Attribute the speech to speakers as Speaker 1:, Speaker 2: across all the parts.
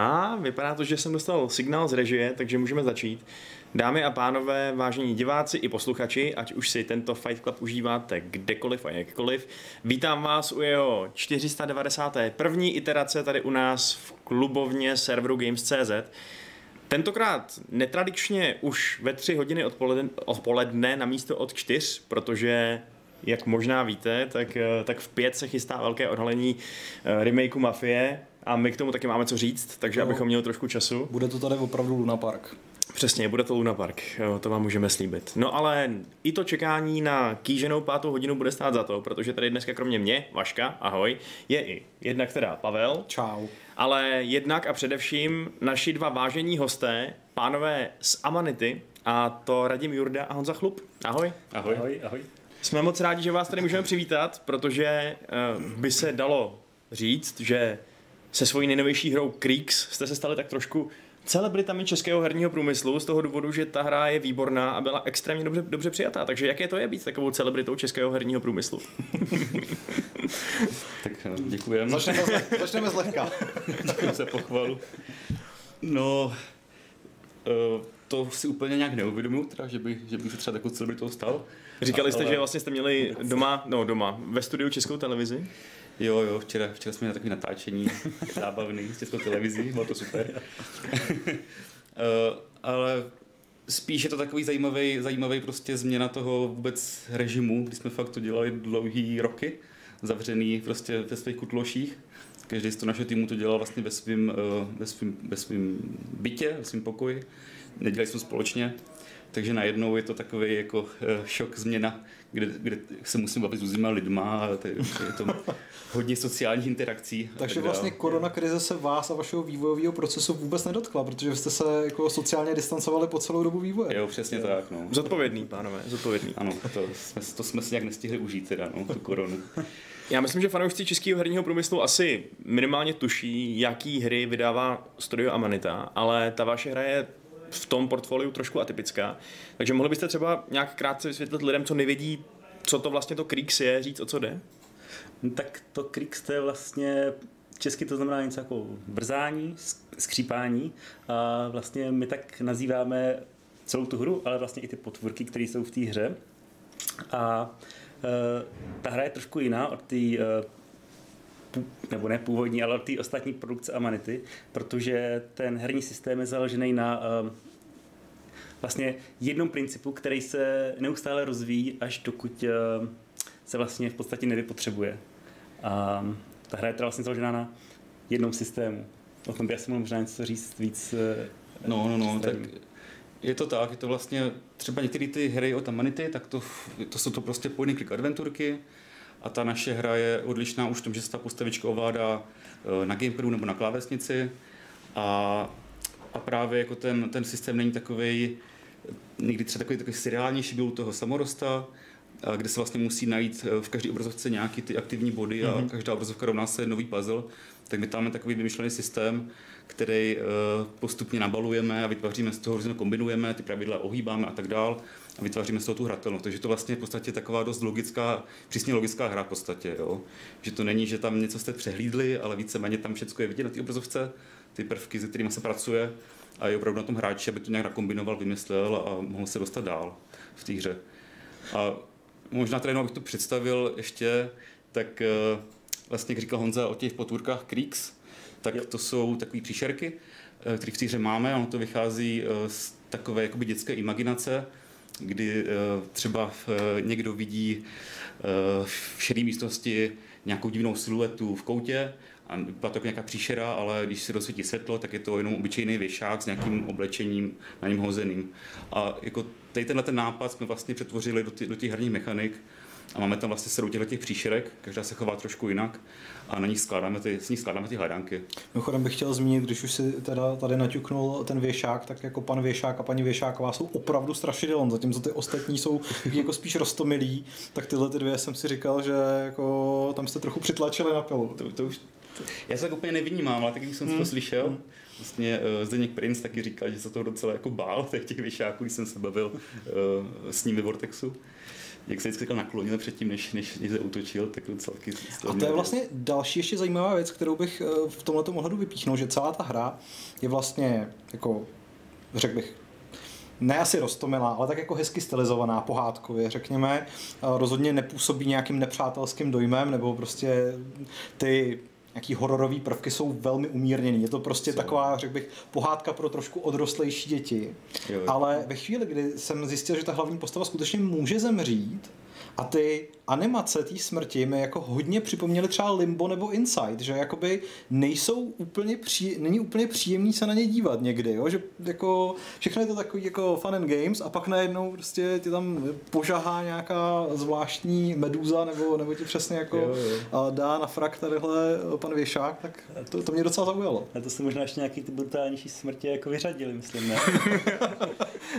Speaker 1: A vypadá to, že jsem dostal signál z režie, takže můžeme začít. Dámy a pánové, vážení diváci i posluchači, ať už si tento Fight Club užíváte kdekoliv a jakkoliv, vítám vás u jeho 491. iterace tady u nás v klubovně serveru Games.cz. Tentokrát netradičně už ve tři hodiny odpoledne, odpoledne na místo od čtyř, protože jak možná víte, tak, tak v pět se chystá velké odhalení eh, remakeu Mafie a my k tomu taky máme co říct, takže no, abychom měli trošku času.
Speaker 2: Bude to tady opravdu Luna Park.
Speaker 1: Přesně, bude to Luna Park, jo, to vám můžeme slíbit. No ale i to čekání na kýženou pátou hodinu bude stát za to, protože tady dneska kromě mě, Vaška, ahoj, je i jednak teda Pavel.
Speaker 2: Čau.
Speaker 1: Ale jednak a především naši dva vážení hosté, pánové z Amanity, a to Radim Jurda a Honza Chlup. Ahoj.
Speaker 3: Ahoj. Ahoj, ahoj.
Speaker 1: Jsme moc rádi, že vás tady můžeme přivítat, protože uh, by se dalo říct, že se svojí nejnovější hrou Creeks jste se stali tak trošku celebritami českého herního průmyslu z toho důvodu, že ta hra je výborná a byla extrémně dobře, dobře přijatá. Takže jaké to je být takovou celebritou českého herního průmyslu?
Speaker 3: tak eh, děkujeme.
Speaker 2: Začneme, začneme zlehka.
Speaker 3: Děkujeme se pochvalu. No, uh, to si úplně nějak neuvědomuji, teda, že, by, že bych se třeba takovou celebritou stal.
Speaker 1: Říkali jste, ale... že vlastně jste měli doma, no doma, ve studiu Českou televizi?
Speaker 3: Jo, jo, včera, včera jsme měli takové natáčení zábavný s Českou televizí, bylo to super. uh, ale spíš je to takový zajímavý, zajímavý prostě změna toho vůbec režimu, kdy jsme fakt to dělali dlouhý roky, zavřený prostě ve svých kutloších. Každý z toho našeho týmu to dělal vlastně ve svém ve svým, ve svým bytě, ve svém pokoji. Nedělali jsme společně takže najednou je to takový jako eh, šok změna, kde, kde se musím bavit s různýma lidma a to je, to hodně sociálních interakcí.
Speaker 2: Takže vlastně korona krize se vás a vašeho vývojového procesu vůbec nedotkla, protože jste se jako sociálně distancovali po celou dobu vývoje.
Speaker 3: Jo, přesně tak. No.
Speaker 1: Zodpovědný, pánové, zodpovědný.
Speaker 3: Ano, to jsme, to jsme si nějak nestihli užít teda, no, tu koronu.
Speaker 1: Já myslím, že fanoušci českého herního průmyslu asi minimálně tuší, jaký hry vydává Studio Amanita, ale ta vaše hra je v tom portfoliu trošku atypická. Takže mohli byste třeba nějak krátce vysvětlit lidem, co nevědí, co to vlastně to Kriegs je, říct, o co jde?
Speaker 3: No, tak to Kriegs to je vlastně česky to znamená něco jako brzání, skřípání a vlastně my tak nazýváme celou tu hru, ale vlastně i ty potvůrky, které jsou v té hře. A e, ta hra je trošku jiná od té e, nebo ne původní, ale ty ostatní produkce Amanity, protože ten herní systém je založený na uh, vlastně jednom principu, který se neustále rozvíjí, až dokud uh, se vlastně v podstatě nevypotřebuje. A ta hra je teda vlastně založená na jednom systému. O tom by asi mohl možná něco říct víc.
Speaker 2: Uh, no, no, no, tak je to tak, je to vlastně třeba některé ty hry od Amanity, tak to, to jsou to prostě point klik adventurky, a ta naše hra je odlišná už v tom, že se ta postavička ovládá eh, na gamepadu nebo na klávesnici a, a právě jako ten, ten systém není takový někdy třeba takový, takový seriálnější byl u toho samorosta, kde se vlastně musí najít eh, v každé obrazovce nějaký ty aktivní body a mm-hmm. každá obrazovka rovná se nový puzzle, tak my tam máme takový vymyšlený systém, který eh, postupně nabalujeme a vytváříme z toho, různě kombinujeme, ty pravidla ohýbáme a tak dál a vytváříme z toho tu hratelnost. Takže to vlastně je v podstatě taková dost logická, přísně logická hra v podstatě. Jo? Že to není, že tam něco jste přehlídli, ale víceméně tam všechno je vidět na té obrazovce, ty prvky, se kterými se pracuje a je opravdu na tom hráči, aby to nějak nakombinoval, vymyslel a mohl se dostat dál v té hře. A možná tady jenom, abych to představil ještě, tak eh, vlastně, jak říkal Honza o těch potvůrkách Creeks, tak to jsou takové příšerky, eh, které v té hře máme. Ono to vychází eh, z takové jakoby dětské imaginace, kdy třeba někdo vidí v šedé místnosti nějakou divnou siluetu v koutě a vypadá to jako nějaká příšera, ale když se dosvítí světlo, tak je to jenom obyčejný věšák s nějakým oblečením na něm hozeným. A jako tady tenhle ten nápad jsme vlastně přetvořili do, do těch herních mechanik a máme tam vlastně sedm těch příšerek, každá se chová trošku jinak a na nich skládáme ty, s nich skládáme ty hledanky.
Speaker 4: Mimochodem bych chtěl zmínit, když už si teda tady naťuknul ten věšák, tak jako pan věšák a paní věšáková jsou opravdu strašidelné, zatímco ty ostatní jsou jako spíš rostomilí, tak tyhle ty dvě jsem si říkal, že jako tam jste trochu přitlačili na pilu.
Speaker 3: To, to už já se tak úplně nevynímám, ale tak když jsem hmm. to slyšel, hmm. vlastně uh, Zdeněk Prince taky říkal, že se to docela jako bál, těch, těch věšáků, když jsem se bavil uh, s nimi Vortexu.
Speaker 2: Jak se vždycky naklonil předtím, než, než, než se útočil, tak docela taky
Speaker 4: A to je vlastně další ještě zajímavá věc, kterou bych eh, v tomto ohledu vypíchnul, že celá ta hra je vlastně jako, řekl bych, ne asi roztomilá, ale tak jako hezky stylizovaná, pohádkově, řekněme. Rozhodně nepůsobí nějakým nepřátelským dojmem, nebo prostě ty nějaký hororový prvky jsou velmi umírněný. Je to prostě Co? taková, řekl bych, pohádka pro trošku odrostlejší děti. Jo, jo. Ale ve chvíli, kdy jsem zjistil, že ta hlavní postava skutečně může zemřít, a ty animace té smrti mi jako hodně připomněly třeba Limbo nebo Inside, že jakoby nejsou úplně pří, není úplně příjemný se na ně dívat někdy, jo? že jako všechno je to takový jako fun and games a pak najednou prostě ti tam požahá nějaká zvláštní medúza nebo, nebo ti přesně jako jo, jo. dá na frak tadyhle pan Věšák, tak to, to mě docela zaujalo.
Speaker 3: A to se možná ještě nějaký ty brutálnější smrti jako vyřadili, myslím, ne?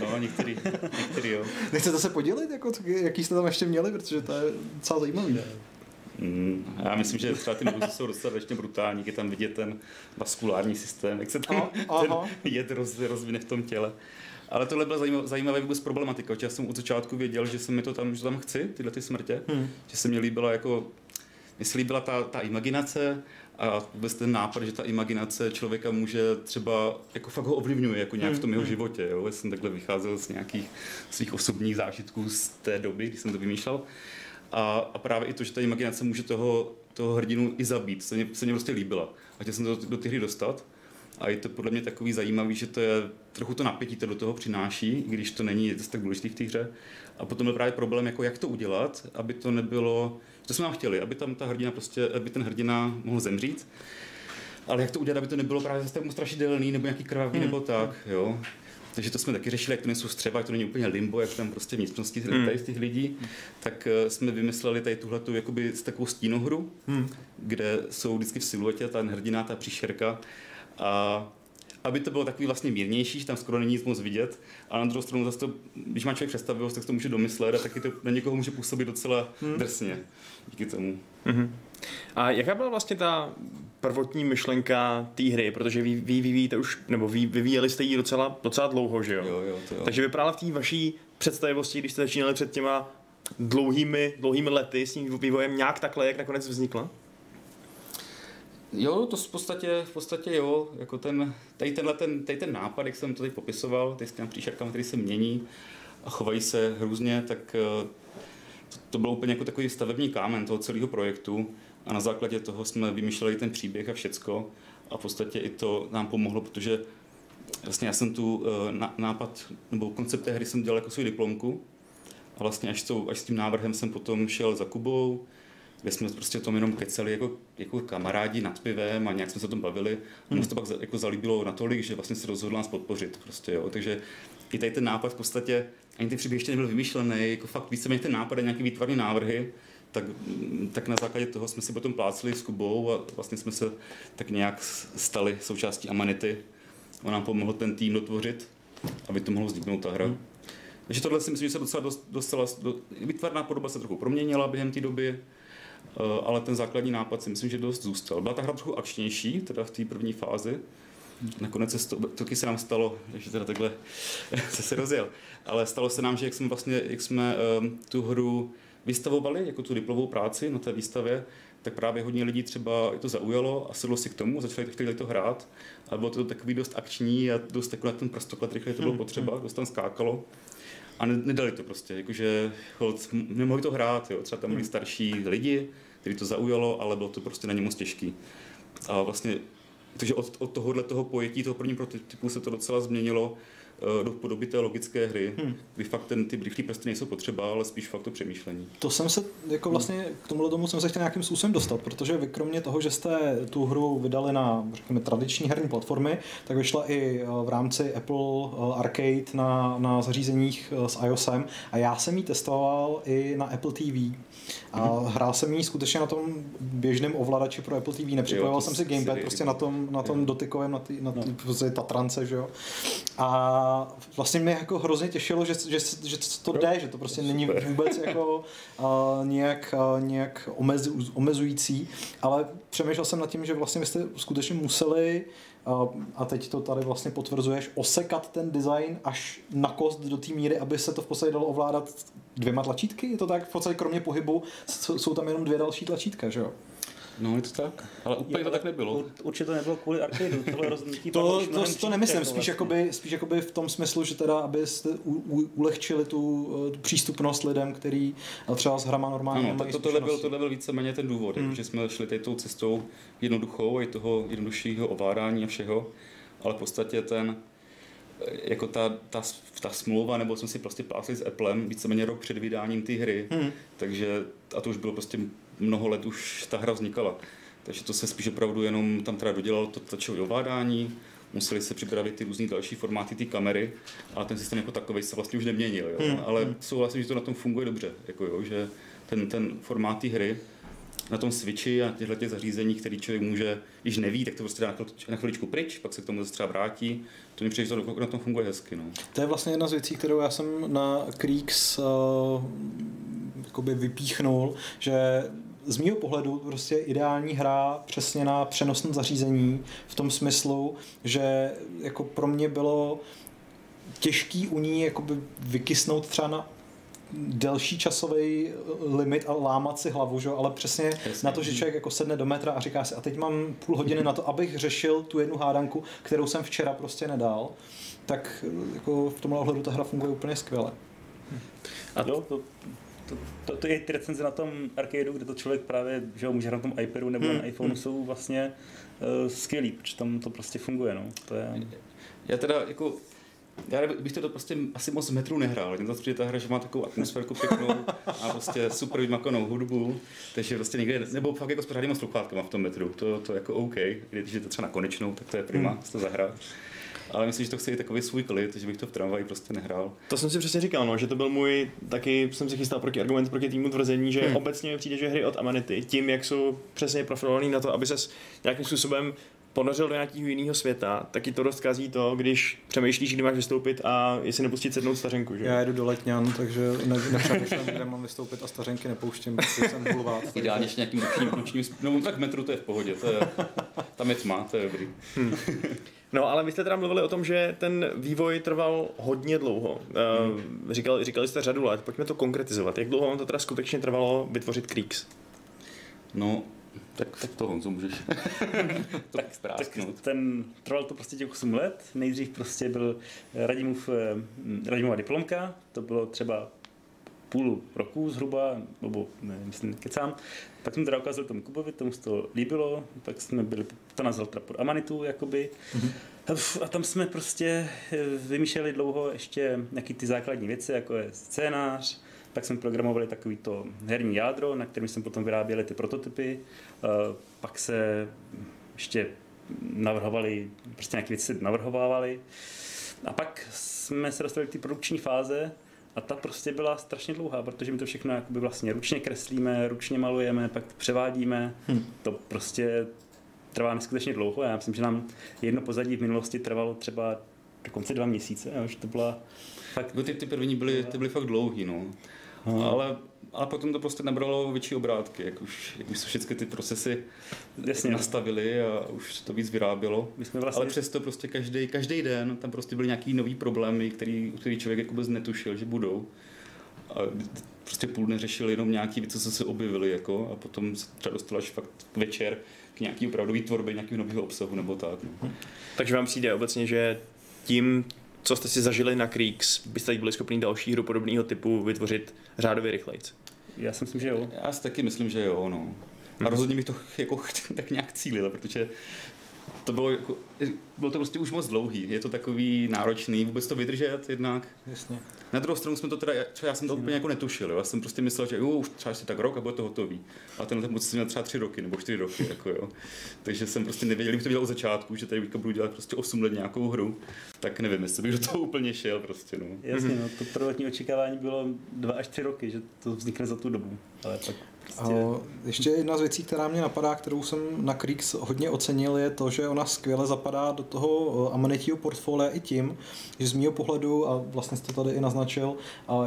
Speaker 2: no, některý, některý jo.
Speaker 4: Nechcete se podělit, jako, jaký jste tam ještě měli? protože to je docela zajímavý.
Speaker 2: Mm, já myslím, že třeba ty meduzy jsou dostatečně brutální, je tam vidět ten vaskulární systém, jak se tam aha, ten aha. jed roz, rozvine v tom těle. Ale tohle byla zajímavá, zajímavá vůbec problematika. Já jsem od začátku věděl, že jsem mi to tam, že tam chci, tyhle ty smrtě. Hmm. Že se mi líbila jako, mně se líbila ta, ta imaginace a vůbec ten nápad, že ta imaginace člověka může třeba, jako fakt ho ovlivňuje jako nějak v tom jeho hmm. životě. Jo? Já jsem takhle vycházel z nějakých svých osobních zážitků z té doby, kdy jsem to vymýšlel. A, a právě i to, že ta imaginace může toho, toho hrdinu i zabít, se mě, se mě prostě líbila. A chtěl jsem to do, té hry dostat. A je to podle mě takový zajímavý, že to je trochu to napětí, to do toho přináší, když to není to tak důležité v té hře. A potom je právě problém, jako jak to udělat, aby to nebylo, to jsme nám chtěli, aby tam ta hrdina prostě, aby ten hrdina mohl zemřít, ale jak to udělat, aby to nebylo právě zase tak strašidelný nebo nějaký krvavý hmm. nebo tak, jo. Takže to jsme taky řešili, jak to nejsou střeva, jak to není úplně limbo, jak tam prostě vnitřnosti hmm. z těch lidí, tak uh, jsme vymysleli tady tuhle tu jakoby s takovou stínohru, hmm. kde jsou vždycky v siluetě ta hrdina, ta příšerka a aby to bylo takový vlastně mírnější, že tam skoro není nic moc vidět. A na druhou stranu zase to, když má člověk představivost, tak to může domyslet a taky to na někoho může působit docela hmm. drsně díky tomu. Hmm.
Speaker 1: A jaká byla vlastně ta prvotní myšlenka té hry, protože vy, vy vyvíjíte už, nebo vy vyvíjeli jste ji docela, docela dlouho, že jo?
Speaker 2: jo, jo, to jo.
Speaker 1: Takže vypadala v té vaší představivosti, když jste začínali před těma dlouhými, dlouhými lety s tím vývojem nějak takhle, jak nakonec vznikla?
Speaker 2: Jo, to v podstatě, v podstatě jo, jako ten, tady, tenhle, ten, tady ten nápad, jak jsem to tady popisoval, ty s těmi příšerkami, který se mění a chovají se hrůzně, tak to, eh, to bylo úplně jako takový stavební kámen toho celého projektu a na základě toho jsme vymýšleli ten příběh a všecko a v podstatě i to nám pomohlo, protože vlastně já jsem tu eh, nápad nebo koncept té hry jsem dělal jako svou diplomku a vlastně až, to, až s tím návrhem jsem potom šel za Kubou, kde jsme prostě tom jenom keceli jako, jako kamarádi nad pivem a nějak jsme se o tom bavili. A se to pak jako zalíbilo natolik, že vlastně se rozhodl nás podpořit. Prostě, jo. Takže i tady ten nápad v podstatě, ani ty příběh ještě nebyl vymyšlený, jako fakt víceméně ten nápad a nějaké výtvarné návrhy, tak, tak na základě toho jsme si potom plácli s Kubou a vlastně jsme se tak nějak stali součástí Amanity. On nám pomohl ten tým dotvořit, aby to mohlo vzniknout ta hra. Hmm. Takže tohle si myslím, že se docela dost, dostala, do, výtvarná podoba se trochu proměnila během té doby, eh, ale ten základní nápad si myslím, že dost zůstal. Byla ta hra trochu akčnější, teda v té první fázi. Nakonec se to, taky se nám stalo, že teda takhle se se rozjel, ale stalo se nám, že jak jsme vlastně, jak jsme um, tu hru vystavovali jako tu diplovou práci na té výstavě, tak právě hodně lidí třeba to zaujalo a sedlo si k tomu, začali chtěli to hrát a bylo to takový dost akční a dost takový ten prstoklad rychle to bylo hmm, potřeba, hmm. dost tam skákalo a nedali to prostě, jakože hold, nemohli to hrát, jo. třeba tam byli hmm. starší lidi, kteří to zaujalo, ale bylo to prostě na ně moc těžký. A vlastně, takže od, od tohohle toho pojetí toho prvního prototypu se to docela změnilo do podoby té logické hry, hmm. kdy fakt ten, ty rychlé prsty nejsou potřeba, ale spíš fakt to přemýšlení.
Speaker 4: To jsem se, jako vlastně k tomuhle tomu jsem se chtěl nějakým způsobem dostat, protože vy kromě toho, že jste tu hru vydali na, řekněme, tradiční herní platformy, tak vyšla i eh, v rámci Apple eh, Arcade na, na zařízeních s iOSem a já jsem ji testoval i na Apple TV. A hrál jsem ji skutečně na tom běžném ovladači pro Apple TV, nepřipravoval jsem si gamepad prostě na tom, na tom dotykovém, na té na tý, no. prostě Tatrance, že jo. A vlastně mě jako hrozně těšilo, že, že, že to jde, že to prostě není vůbec jako uh, nějak, uh, nějak omez, omezující, ale přemýšlel jsem nad tím, že vlastně vy jste skutečně museli a teď to tady vlastně potvrzuješ, osekat ten design až na kost do té míry, aby se to v podstatě dalo ovládat dvěma tlačítky? Je to tak? V podstatě kromě pohybu jsou tam jenom dvě další tlačítka, že jo?
Speaker 2: No, je to tak. Ale úplně je, to tak nebylo.
Speaker 3: Určitě to nebylo kvůli arcadeu. Tohle rozhodnutí
Speaker 4: to, to, to, to nemyslím. Spíš, vlastně. jakoby, spíš jakoby v tom smyslu, že teda, abyste u, u, ulehčili tu, tu přístupnost lidem, který třeba s hrama normálně
Speaker 2: ano, tak to, tohle, byl, tohle byl víceméně ten důvod, hmm. že jsme šli tou cestou jednoduchou, i toho jednoduššího ovládání a všeho, ale v podstatě ten, jako ta, ta, ta smlouva, nebo jsme si prostě plásli s Applem víceméně rok před vydáním té hry, hmm. takže a to už bylo prostě mnoho let už ta hra vznikala. Takže to se spíš opravdu jenom tam teda dodělalo to tlačové ovládání, museli se připravit ty různé další formáty ty kamery, ale ten systém jako takový se vlastně už neměnil. Jo? Hmm. Ale hmm. souhlasím, že to na tom funguje dobře, jako jo, že ten, ten formát té hry na tom switchi a těchto těch zařízení, který člověk může, když neví, tak to prostě dá na chviličku pryč, pak se k tomu zase třeba vrátí. To mi přijde, že to na tom funguje hezky. No.
Speaker 4: To je vlastně jedna z věcí, kterou já jsem na Creeks uh, vypíchnul, že z mého pohledu prostě ideální hra přesně na přenosné zařízení v tom smyslu, že jako pro mě bylo těžký u ní jakoby vykysnout třeba na delší časový limit a lámat si hlavu, že? ale přesně Jasně. na to, že člověk jako sedne do metra a říká si, a teď mám půl hodiny na to, abych řešil tu jednu hádanku, kterou jsem včera prostě nedal, tak jako v tomhle ohledu ta hra funguje úplně skvěle.
Speaker 3: A to to, to, to je ty recenze na tom arcadeu, kde to člověk právě, že ho může hrát na tom iPadu nebo hmm. na iPhoneu, hmm. jsou vlastně uh, skvělý, protože tam to prostě funguje, no. To je...
Speaker 2: Já teda jako já bych to prostě asi moc metrů nehrál, jen zase ta hra, že má takovou atmosférku pěknou a prostě super vymakanou hudbu, takže prostě někde, nebo fakt jako s pořádnýma sluchátkama v tom metru, to, to jako OK, když je to třeba na konečnou, tak to je prima, hmm. to zahrát ale myslím, že to chce i takový svůj klid, že bych to v tramvaji prostě nehrál.
Speaker 1: To jsem si přesně říkal, no, že to byl můj, taky jsem si chystal proti argument proti týmu tvrzení, že hmm. obecně mi přijde, že hry od Amanity, tím, jak jsou přesně profilovaný na to, aby se nějakým způsobem ponořil do nějakého jiného světa, taky to dost kazí to, když přemýšlíš, kdy máš vystoupit a jestli nepustit sednout stařenku. Že?
Speaker 4: Já jedu do Letňan, takže ne, nepřemýšlím, kde mám vystoupit a stařenky nepouštím, protože jsem bulvát.
Speaker 2: Ideálně ještě nějakým nočním, nočním, no tak metru to je v pohodě, to je, tam je tma, to je dobrý. Hmm.
Speaker 1: No, ale vy jste teda mluvili o tom, že ten vývoj trval hodně dlouho. Hmm. Říkali, říkali jste řadu let, pojďme to konkretizovat. Jak dlouho vám to teda skutečně trvalo vytvořit Creeks?
Speaker 2: No, tak, tak to Honzo můžeš
Speaker 3: to tak, tak ten, trval to prostě těch 8 let. Nejdřív prostě byl Radimův, eh, Radimova diplomka, to bylo třeba půl roku zhruba, nebo ne, myslím, kecám. Tak jsme teda ukázali tomu Kubovi, tomu se to líbilo, tak jsme byli, to nazval teda pod Amanitu, jakoby. Mm-hmm. A tam jsme prostě eh, vymýšleli dlouho ještě nějaký ty základní věci, jako je scénář, tak jsme programovali takový to herní jádro, na kterém jsme potom vyráběli ty prototypy. Eh, pak se ještě navrhovali, prostě nějaké věci navrhovávali. A pak jsme se dostali k té produkční fáze, a ta prostě byla strašně dlouhá, protože my to všechno jakoby vlastně ručně kreslíme, ručně malujeme, pak převádíme. Hmm. To prostě trvá neskutečně dlouho. Já myslím, že nám jedno pozadí v minulosti trvalo třeba dokonce dva měsíce, jo, že to byla
Speaker 2: fakt... Ty, ty první byly, ty byly fakt dlouhý, no. Hmm. Ale ale potom to prostě nabralo větší obrátky, jak už, jak už se všechny ty procesy Jasně. nastavily a už to víc vyrábělo. My jsme vlastně... Ale přesto prostě každý, každý den tam prostě byly nějaký nový problémy, který, který člověk jako vůbec netušil, že budou. A prostě půl dne řešil jenom nějaký věci, co se objevily, jako, a potom se třeba dostal až fakt večer k nějaký opravdový tvorbě nějakého nového obsahu nebo tak. No.
Speaker 1: Takže vám přijde obecně, že tím, co jste si zažili na Creeks, byste byli schopni další hru podobného typu vytvořit řádově rychleji?
Speaker 3: Já si myslím, že jo.
Speaker 2: Já si taky myslím, že jo, no. A rozhodně bych to jako tak nějak cílil, protože to bylo, jako, bylo to prostě už moc dlouhý. Je to takový náročný vůbec to vydržet jednak.
Speaker 4: Jasně.
Speaker 2: Na druhou stranu jsme to teda, třeba já jsem to úplně jako netušil. Jo. Já jsem prostě myslel, že jo, už třeba ještě tak rok a bude to hotový. A tenhle ten jsem měl třeba tři roky nebo čtyři roky. Jako, jo. Takže jsem prostě nevěděl, kdybych to dělal od začátku, že tady budu dělat prostě 8 let nějakou hru, tak nevím, jestli bych do toho úplně šel prostě. No.
Speaker 3: Jasně, no, to prvotní očekávání bylo dva až tři roky, že to vznikne za tu dobu. Ale pak
Speaker 4: Prostě... Ještě jedna z věcí, která mě napadá, kterou jsem na Kriegs hodně ocenil, je to, že ona skvěle zapadá do toho amenitího portfolia i tím, že z mého pohledu, a vlastně jste tady i naznačil,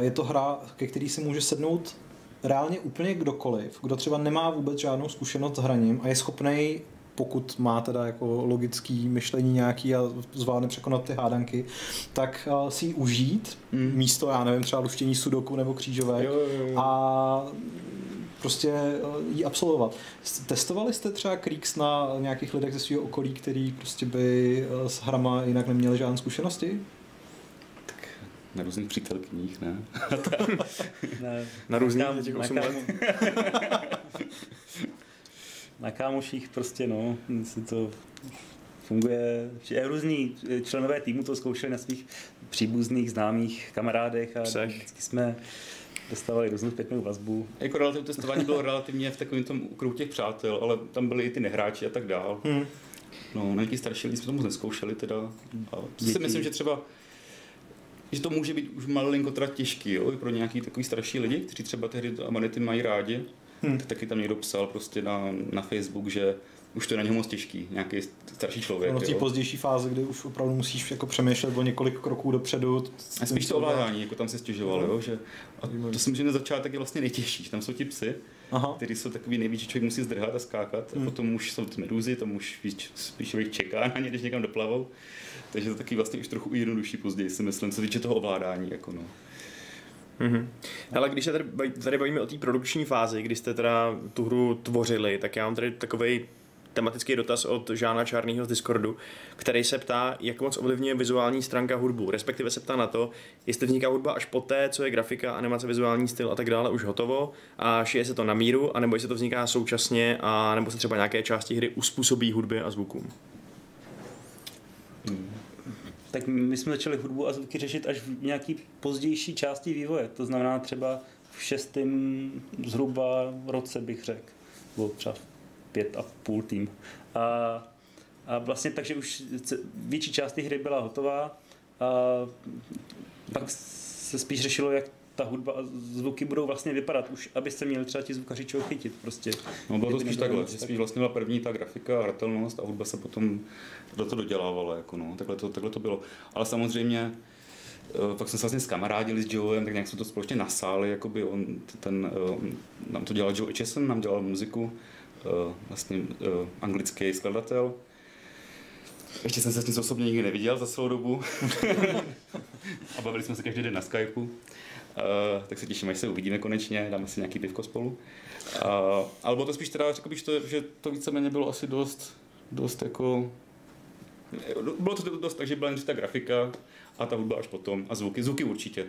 Speaker 4: je to hra, ke který si může sednout reálně úplně kdokoliv, kdo třeba nemá vůbec žádnou zkušenost s hraním a je schopný pokud má teda jako logický myšlení nějaký a zvládne překonat ty hádanky, tak uh, si ji užít mm. místo, já nevím, třeba luštění sudoku nebo křížové
Speaker 1: jo, jo, jo.
Speaker 4: a prostě uh, ji absolvovat. Testovali jste třeba Kriegs na nějakých lidech ze svého okolí, který prostě by uh, s hrama jinak neměli žádné zkušenosti?
Speaker 2: Na různých přítelkyních, ne?
Speaker 3: ne.
Speaker 1: Na různých
Speaker 3: na,
Speaker 1: těch
Speaker 3: na,
Speaker 1: 8 let.
Speaker 3: na kámoších prostě, no, si to funguje, že různí členové týmu to zkoušeli na svých příbuzných, známých kamarádech a
Speaker 1: Přech.
Speaker 3: vždycky jsme dostávali různou zpětnou vazbu.
Speaker 2: Jako relativně testování bylo relativně v takovém tom okruhu těch přátel, ale tam byli i ty nehráči a tak dál.
Speaker 4: Hmm.
Speaker 2: No, na nějaký starší lidi jsme to moc neskoušeli teda. A si
Speaker 3: Děti.
Speaker 2: myslím, že třeba že to může být už malinko teda těžký, jo, i pro nějaký takový starší lidi, kteří třeba ty hry Amanity mají rádi. Hmm. Tak taky tam někdo psal prostě na, na Facebook, že už to je na něho moc těžký, nějaký starší člověk.
Speaker 4: Ono v té pozdější fázi, kdy už opravdu musíš jako přemýšlet o několik kroků dopředu.
Speaker 2: A spíš to ovládání, jako tam se stěžoval,
Speaker 4: Mhm.
Speaker 2: jo, že a to si myslím, že na začátek je vlastně nejtěžší, tam jsou ti psy,
Speaker 4: Aha.
Speaker 2: který jsou takový nejvíc, že člověk musí zdrhat a skákat,
Speaker 4: Hmm.
Speaker 2: a potom už jsou ty medúzy, tam už spíš, spíš člověk čeká na ně, když někam doplavou, takže to taky vlastně už trochu jednodušší později, si myslím, co se týče toho ovládání, jako no.
Speaker 1: Mhm. Ale když se tady, baví- tady bavíme o té produkční fázi, kdy jste teda tu hru tvořili, tak já mám tady takový tematický dotaz od Žána Čárnýho z Discordu, který se ptá, jak moc ovlivňuje vizuální stránka hudbu, respektive se ptá na to, jestli vzniká hudba až poté, co je grafika, animace, vizuální styl a tak dále už hotovo a šije se to na míru, anebo jestli to vzniká současně, a nebo se třeba nějaké části hry uspůsobí hudbě a zvukům.
Speaker 3: Tak my jsme začali hudbu a zvuky řešit až v nějaký pozdější části vývoje. To znamená třeba v šestém zhruba roce bych řekl. Bylo třeba pět a půl tým. A, a vlastně takže už větší část té hry byla hotová a pak se spíš řešilo, jak ta hudba a zvuky budou vlastně vypadat, už abyste měli třeba ti zvukaři čeho chytit prostě.
Speaker 2: No bylo to spíš takhle, že spíš vlastně byla první ta grafika, hratelnost a hudba se potom do toho dodělávala, jako no, takhle to, takhle to bylo. Ale samozřejmě eh, pak jsme se vlastně skamarádili s Joeem, tak nějak jsme to společně nasáli, jakoby on, ten, eh, nám to dělal Joe Echeson, nám dělal muziku, eh, vlastně eh, anglický skladatel. Ještě jsem se s ním osobně nikdy neviděl za celou dobu. a bavili jsme se každý den na Skypeu. Uh, tak se těším, až se uvidíme konečně, dáme si nějaký pivko spolu. Uh, ale bylo to spíš teda, řekl bych, že to, že to víceméně bylo asi dost, dost jako... Bylo to dost tak, že byla ta grafika a ta hudba až potom a zvuky, zvuky určitě.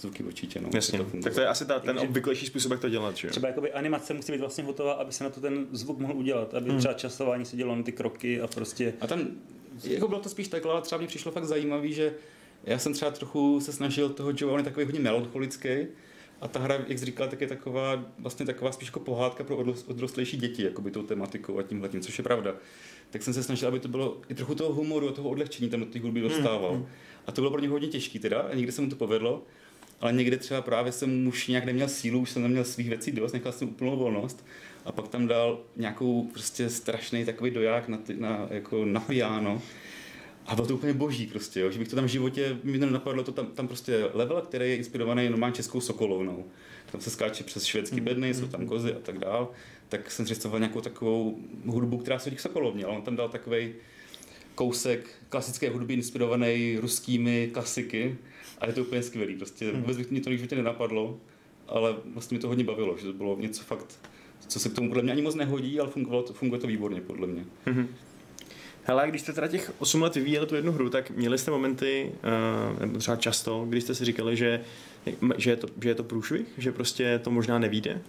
Speaker 2: Zvuky určitě, no.
Speaker 1: Jasně.
Speaker 2: to.
Speaker 1: Tak to je asi ta, ten
Speaker 3: Takže-
Speaker 1: obvyklejší způsob, jak to dělat, že jo?
Speaker 3: Třeba jakoby animace musí být vlastně hotová, aby se na to ten zvuk mohl udělat, aby
Speaker 1: Hmm.
Speaker 3: třeba časování se dělalo na ty kroky a prostě
Speaker 2: A tam, jako bylo to spíš takhle, ale třeba mě přišlo fakt zajímavý, že já jsem třeba trochu se snažil toho Joe, on je takový hodně melancholický, a ta hra, jak jsi říkal, tak je taková, vlastně taková spíš jako pohádka pro odros- odrostlejší děti, jakoby tou tematikou a tímhle tím, což je pravda. Tak jsem se snažil, aby to bylo i trochu toho humoru a toho odlehčení tam do té hudby dostával. A to bylo pro něj hodně těžký teda, a někdy se mu to povedlo, ale někde třeba právě jsem už nějak neměl sílu, už jsem neměl svých věcí dost, nechal jsem úplnou volnost a pak tam dal nějakou prostě strašný takový doják na, ty, na, jako na piano. A bylo to úplně boží prostě, jo, že bych to tam v životě, mi to nenapadlo, to tam, tam prostě level, který je inspirovaný normálně českou sokolovnou. Tam se skáče přes švédský bedny, jsou tam kozy a tak dál. Tak jsem představoval nějakou takovou hudbu, která se k sokolovně, ale on tam dal takový kousek klasické hudby inspirovaný ruskými klasiky a je to úplně skvělý. Prostě vůbec bych mě to v životě nenapadlo, ale vlastně mi to hodně bavilo, že to bylo něco fakt, co se k tomu podle mě ani moc nehodí, ale fungovalo to, funguje to výborně podle mě.
Speaker 1: Hele, když jste teda těch 8 let vyvíjeli tu jednu hru, tak měli jste momenty, uh, nebo třeba často, kdy jste si říkali, že, že, je to, že je to průšvih, že prostě to možná nevíde?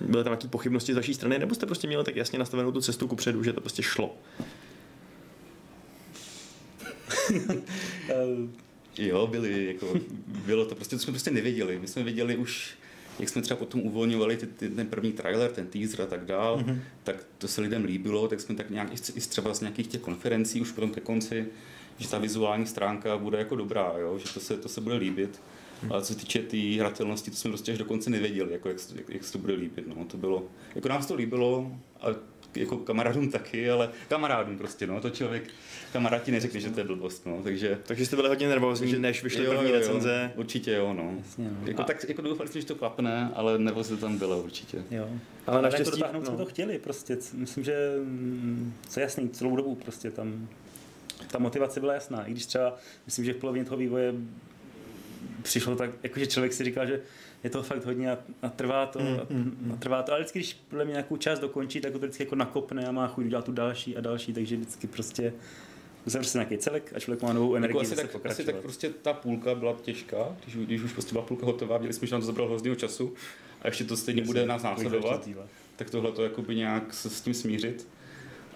Speaker 1: Byly tam nějaké pochybnosti z vaší strany, nebo jste prostě měli tak jasně nastavenou tu cestu ku předu, že to prostě šlo?
Speaker 3: eh,
Speaker 2: Jo, byli, jako, bylo to prostě, to jsme prostě nevěděli. My jsme věděli už, jak jsme třeba potom uvolňovali ty, ty, ten první trailer, ten teaser a tak dál, mm-hmm. tak to se lidem líbilo, tak jsme tak nějak i třeba z nějakých těch konferencí už potom ke konci, že ta vizuální stránka bude jako dobrá, jo? že to se, to se bude líbit. Ale co se týče té tý hratelnosti, to jsme prostě až dokonce nevěděli, jako jak, jak, jak se to bude líbit. No. To bylo, jako nám se to líbilo, a jako kamarádům taky, ale kamarádům prostě, no, to člověk, kamarádi neřekli, že to je blbost, no, takže...
Speaker 1: Takže jste byli hodně nervózní, takže, než vyšly první jo, recenze.
Speaker 2: Jo, určitě jo, no. Jasně, no. Jako, a... tak, jako doufali jsme, že to klapne, ale nervoz tam bylo určitě.
Speaker 3: Jo. Ale naštěstí... Jako no. jsme to chtěli prostě, myslím, že mm, co jasný, celou dobu prostě tam ta motivace byla jasná, i když třeba, myslím, že v polovině toho vývoje přišlo tak, jakože člověk si říkal, že je to fakt hodně a, a trvá to, mm, a, mm, a trvá to, ale vždycky, když podle mě nějakou část dokončí, tak to vždycky jako nakopne a má chuť udělat tu další a další, takže vždycky prostě uzavře se nějaký celek a člověk má novou energii jako
Speaker 2: asi, tak, asi tak prostě ta půlka byla těžká, když, když už prostě byla půlka hotová, viděli jsme, že nám to zabralo hrozného času a ještě to stejně bude nás následovat, tak tohle to jakoby nějak se s tím smířit.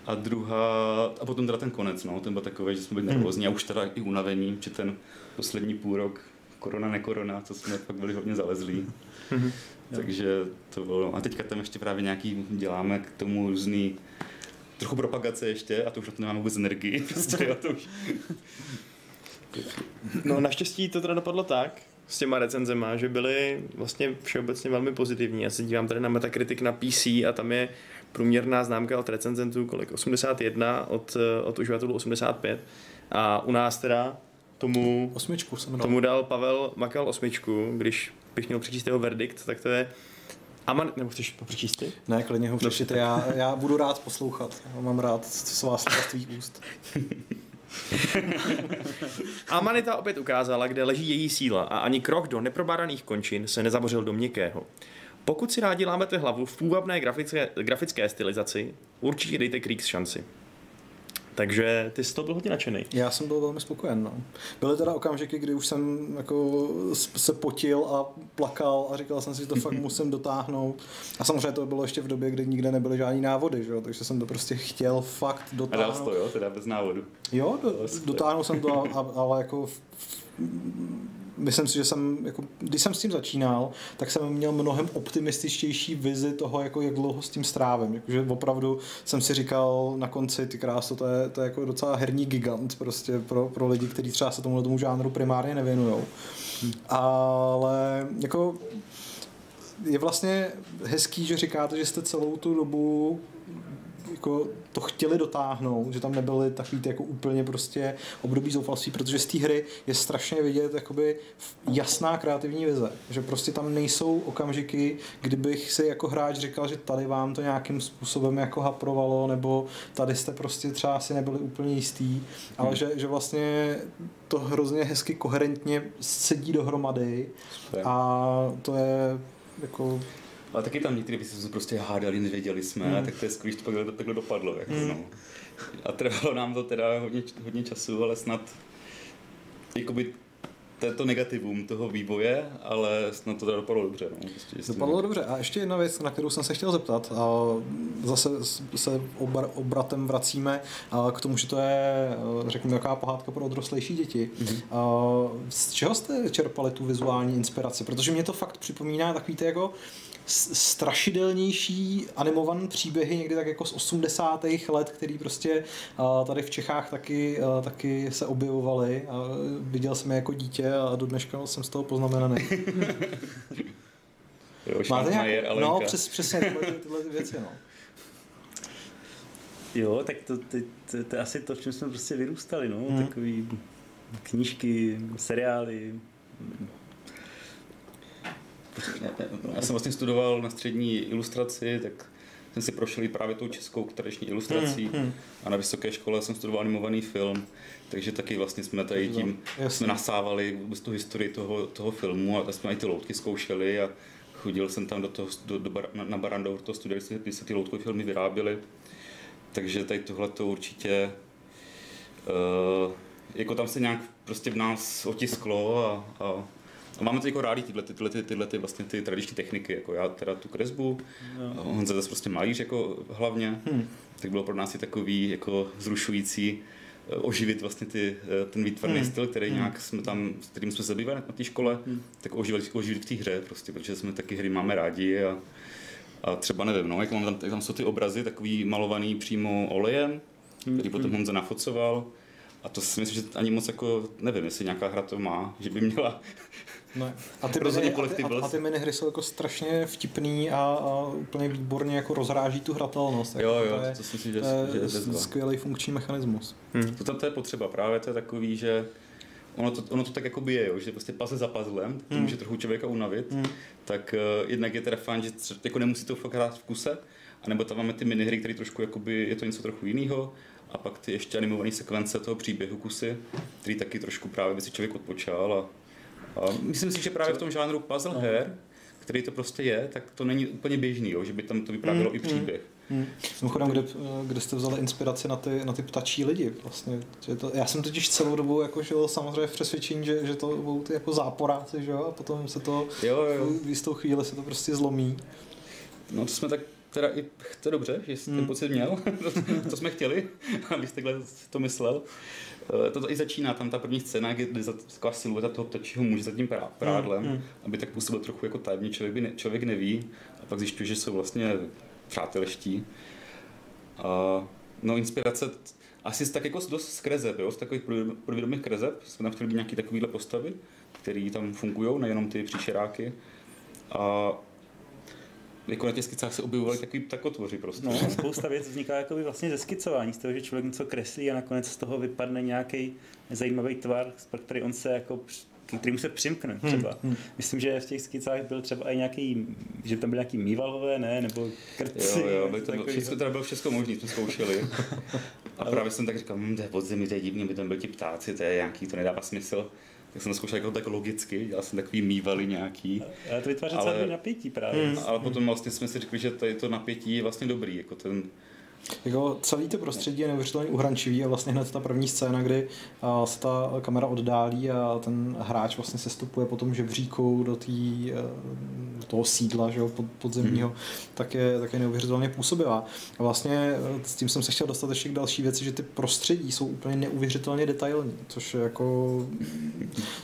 Speaker 2: A druhá, a potom teda ten konec, no, ten byl takový, že jsme byli nervózní a už teda i unavení, že ten poslední půl rok korona, nekorona, co jsme fakt byli hodně zalezlí. Mhm. Takže to bylo. A teďka tam ještě právě nějaký děláme k tomu různý trochu propagace ještě a to už na to nemáme vůbec energii. Prostě, a to už...
Speaker 1: no naštěstí to teda dopadlo tak, s těma recenzema, že byly vlastně všeobecně velmi pozitivní. Já se dívám tady na Metacritic na PC a tam je průměrná známka od recenzentů kolik? 81, od, od uživatelů 85. A u nás teda tomu,
Speaker 4: osmičku jsem
Speaker 1: tomu dal Pavel Makal osmičku, když bych měl přečíst jeho verdikt, tak to je Aman, nebo chceš to přečíst ty?
Speaker 4: Ne, klidně ho přečtěte, já, já budu rád poslouchat, já mám rád svá slova z tvých úst.
Speaker 1: Amanita opět ukázala, kde leží její síla a ani krok do neprobádaných končin se nezabořil do měkkého. Pokud si rádi lámete hlavu v půvabné grafické, grafické stylizaci, určitě dejte Kriegs šanci. Takže ty jsi to byl hodně nadšený.
Speaker 4: Já jsem byl velmi spokojen. No. Byly teda okamžiky, kdy už jsem jako se potil a plakal a říkal jsem si, že to fakt musím dotáhnout. A samozřejmě to bylo ještě v době, kdy nikde nebyly žádný návody, že jo? takže jsem to prostě chtěl fakt dotáhnout. A
Speaker 2: dal to, jo, teda bez návodu.
Speaker 4: Jo, do, dotáhnul jsem to, ale jako v, v, myslím si, že jsem, jako, když jsem s tím začínal, tak jsem měl mnohem optimističtější vizi toho, jako jak dlouho s tím strávím. Jako, že opravdu jsem si říkal na konci, ty kráso, to je, to je jako docela herní gigant prostě pro, pro lidi, kteří třeba se tomu tomu žánru primárně nevěnují. Hmm. Ale jako je vlastně hezký, že říkáte, že jste celou tu dobu jako to chtěli dotáhnout, že tam nebyly takový ty jako úplně prostě období zoufalství, protože z té hry je strašně vidět jakoby jasná kreativní vize, že prostě tam nejsou okamžiky, kdybych si jako hráč říkal, že tady vám to nějakým způsobem jako haprovalo, nebo tady jste prostě třeba si nebyli úplně jistý, ale hmm. že, že vlastně to hrozně hezky koherentně sedí dohromady a to je jako
Speaker 2: ale taky tam některé věci jsme prostě hádali, nevěděli jsme, hmm. tak to je skvělé, že to takhle, takhle dopadlo. Jako, hmm. no. A trvalo nám to teda hodně, hodně času, ale snad jakoby to je to negativum toho vývoje, ale snad to dopadlo dobře. No.
Speaker 4: Prostě, dopadlo dobře. A ještě jedna věc, na kterou jsem se chtěl zeptat. A zase se obr- obratem vracíme k tomu, že to je, řekněme, jaká pohádka pro odrostlejší děti. Mm-hmm. A z čeho jste čerpali tu vizuální inspiraci? Protože mě to fakt připomíná takový ty jako strašidelnější animované příběhy někdy tak jako z 80. let, který prostě tady v Čechách taky, taky se objevovaly. Viděl jsem je jako dítě a do dneška jsem z toho poznamenaný.
Speaker 2: jo, Máte nějak...
Speaker 4: No, přes, přesně tyhle, tyhle věci, no.
Speaker 3: Jo, tak to, to, to, to, je asi to, v čem jsme prostě vyrůstali, no, hmm. takový knížky, seriály,
Speaker 2: já jsem vlastně studoval na střední ilustraci, tak jsem si prošel i právě tou českou tradiční ilustrací hmm, hmm. a na vysoké škole jsem studoval animovaný film, takže taky vlastně jsme tady tím, Jasně. jsme nasávali vůbec tu historii toho, toho filmu a jsme i ty loutky zkoušeli a chodil jsem tam do toho, do, do bar, na, na Barandou, do toho studia, kdy se ty loutkové filmy vyráběly, takže tady tohle to určitě uh, jako tam se nějak prostě v nás otisklo a, a a máme to jako rádi tyhle, tyhle, tyhle, tyhle ty, vlastně ty tradiční techniky, jako já teda tu kresbu, no. Honza zase prostě malíř jako hlavně, hmm. tak bylo pro nás i takový jako zrušující eh, oživit vlastně ty, eh, ten výtvarný hmm. styl, který hmm. nějak jsme tam, s kterým jsme se zabývali na té škole, hmm. tak oživit, oživit v té hře prostě, protože jsme taky hry máme rádi a, a třeba nevím, no, jak mám tam, tam jsou ty obrazy takový malovaný přímo olejem, který hmm. potom Honza nafocoval a to si myslím, že ani moc jako, nevím, jestli nějaká hra to má, že by měla
Speaker 4: Ne. A ty, a, ty, a, a ty minihry jsou jako strašně vtipný a, a úplně výborně jako rozráží tu hratelnost.
Speaker 2: Jo,
Speaker 4: jako
Speaker 2: jo, to, je, to si myslím, že, že je
Speaker 4: skvělý funkční mechanismus.
Speaker 2: Hmm. To, to je potřeba, právě to je takový, že ono to, ono to tak jako by je, jo, že prostě puzzle za puzzlem, to hmm. může trochu člověka unavit, hmm. tak uh, jednak je teda fajn, že jako nemusí to fakt hrát v kuse, anebo tam máme ty minihry, které trošku jakoby, je to něco trochu jiného, a pak ty ještě animované sekvence toho příběhu kusy, který taky trošku právě by si člověk odpočal a myslím si, že právě v tom žánru puzzle no. her, který to prostě je, tak to není úplně běžný, jo, že by tam to vyprávělo mm, i příběh. Mm.
Speaker 4: Mimochodem, kde, kde jste vzali inspiraci na ty, na ty ptačí lidi? Vlastně, že to, já jsem totiž celou dobu jako žil samozřejmě v přesvědčení, že, že to budou ty jako záporáci, že jo? a potom se to jo, jo. v jistou chvíli se to prostě zlomí.
Speaker 2: No to jsme tak teda i, to je dobře, že jsi hmm. ten pocit měl, to, to jsme chtěli, abyste takhle to myslel. Eh, to, i začíná, tam ta první scéna, kdy za, taková silueta toho ptačího muže za tím prádlem, hmm. aby tak působil trochu jako tajemně, člověk, by ne, člověk neví a pak zjišťuje, že jsou vlastně přáteleští. A, no inspirace asi tak jako dost z krezeb, jo, z takových provědomých krezeb, jsme tam chtěli nějaké takovéhle postavy, které tam fungují, nejenom ty příšeráky. A jako na těch skicách se objevovaly takový takotvoři prostě.
Speaker 3: No, spousta věcí vzniká jako vlastně ze skicování, z toho, že člověk něco kreslí a nakonec z toho vypadne nějaký zajímavý tvar, pro který on se jako kterým se přimkne hmm, třeba. Hmm, hmm. Myslím, že v těch skicách byl třeba i nějaký, že tam byly nějaký mývalové, ne, nebo krci.
Speaker 2: Jo, jo, by to bylo, všechno, teda bylo všechno možné, jsme zkoušeli. A právě jsem tak říkal, hm, to je podzemí, to je divný, by tam byli ti ptáci, to je nějaký, to nedává smysl tak jsem to zkoušel jako tak logicky, dělal jsem takový mývaly nějaký.
Speaker 3: Ale to vytváří celé napětí právě. Hmm.
Speaker 2: Ale potom vlastně jsme si řekli, že to, je to napětí je vlastně dobrý, jako ten,
Speaker 4: jako celý to prostředí je neuvěřitelně uhrančivý a vlastně hned ta první scéna, kdy se ta kamera oddálí a ten hráč vlastně se stupuje potom žebříkou do, tý, do toho sídla že jo, pod, podzemního, hmm. tak, je, tak je neuvěřitelně působivá. A vlastně s tím jsem se chtěl dostat ještě k další věci, že ty prostředí jsou úplně neuvěřitelně detailní, což je jako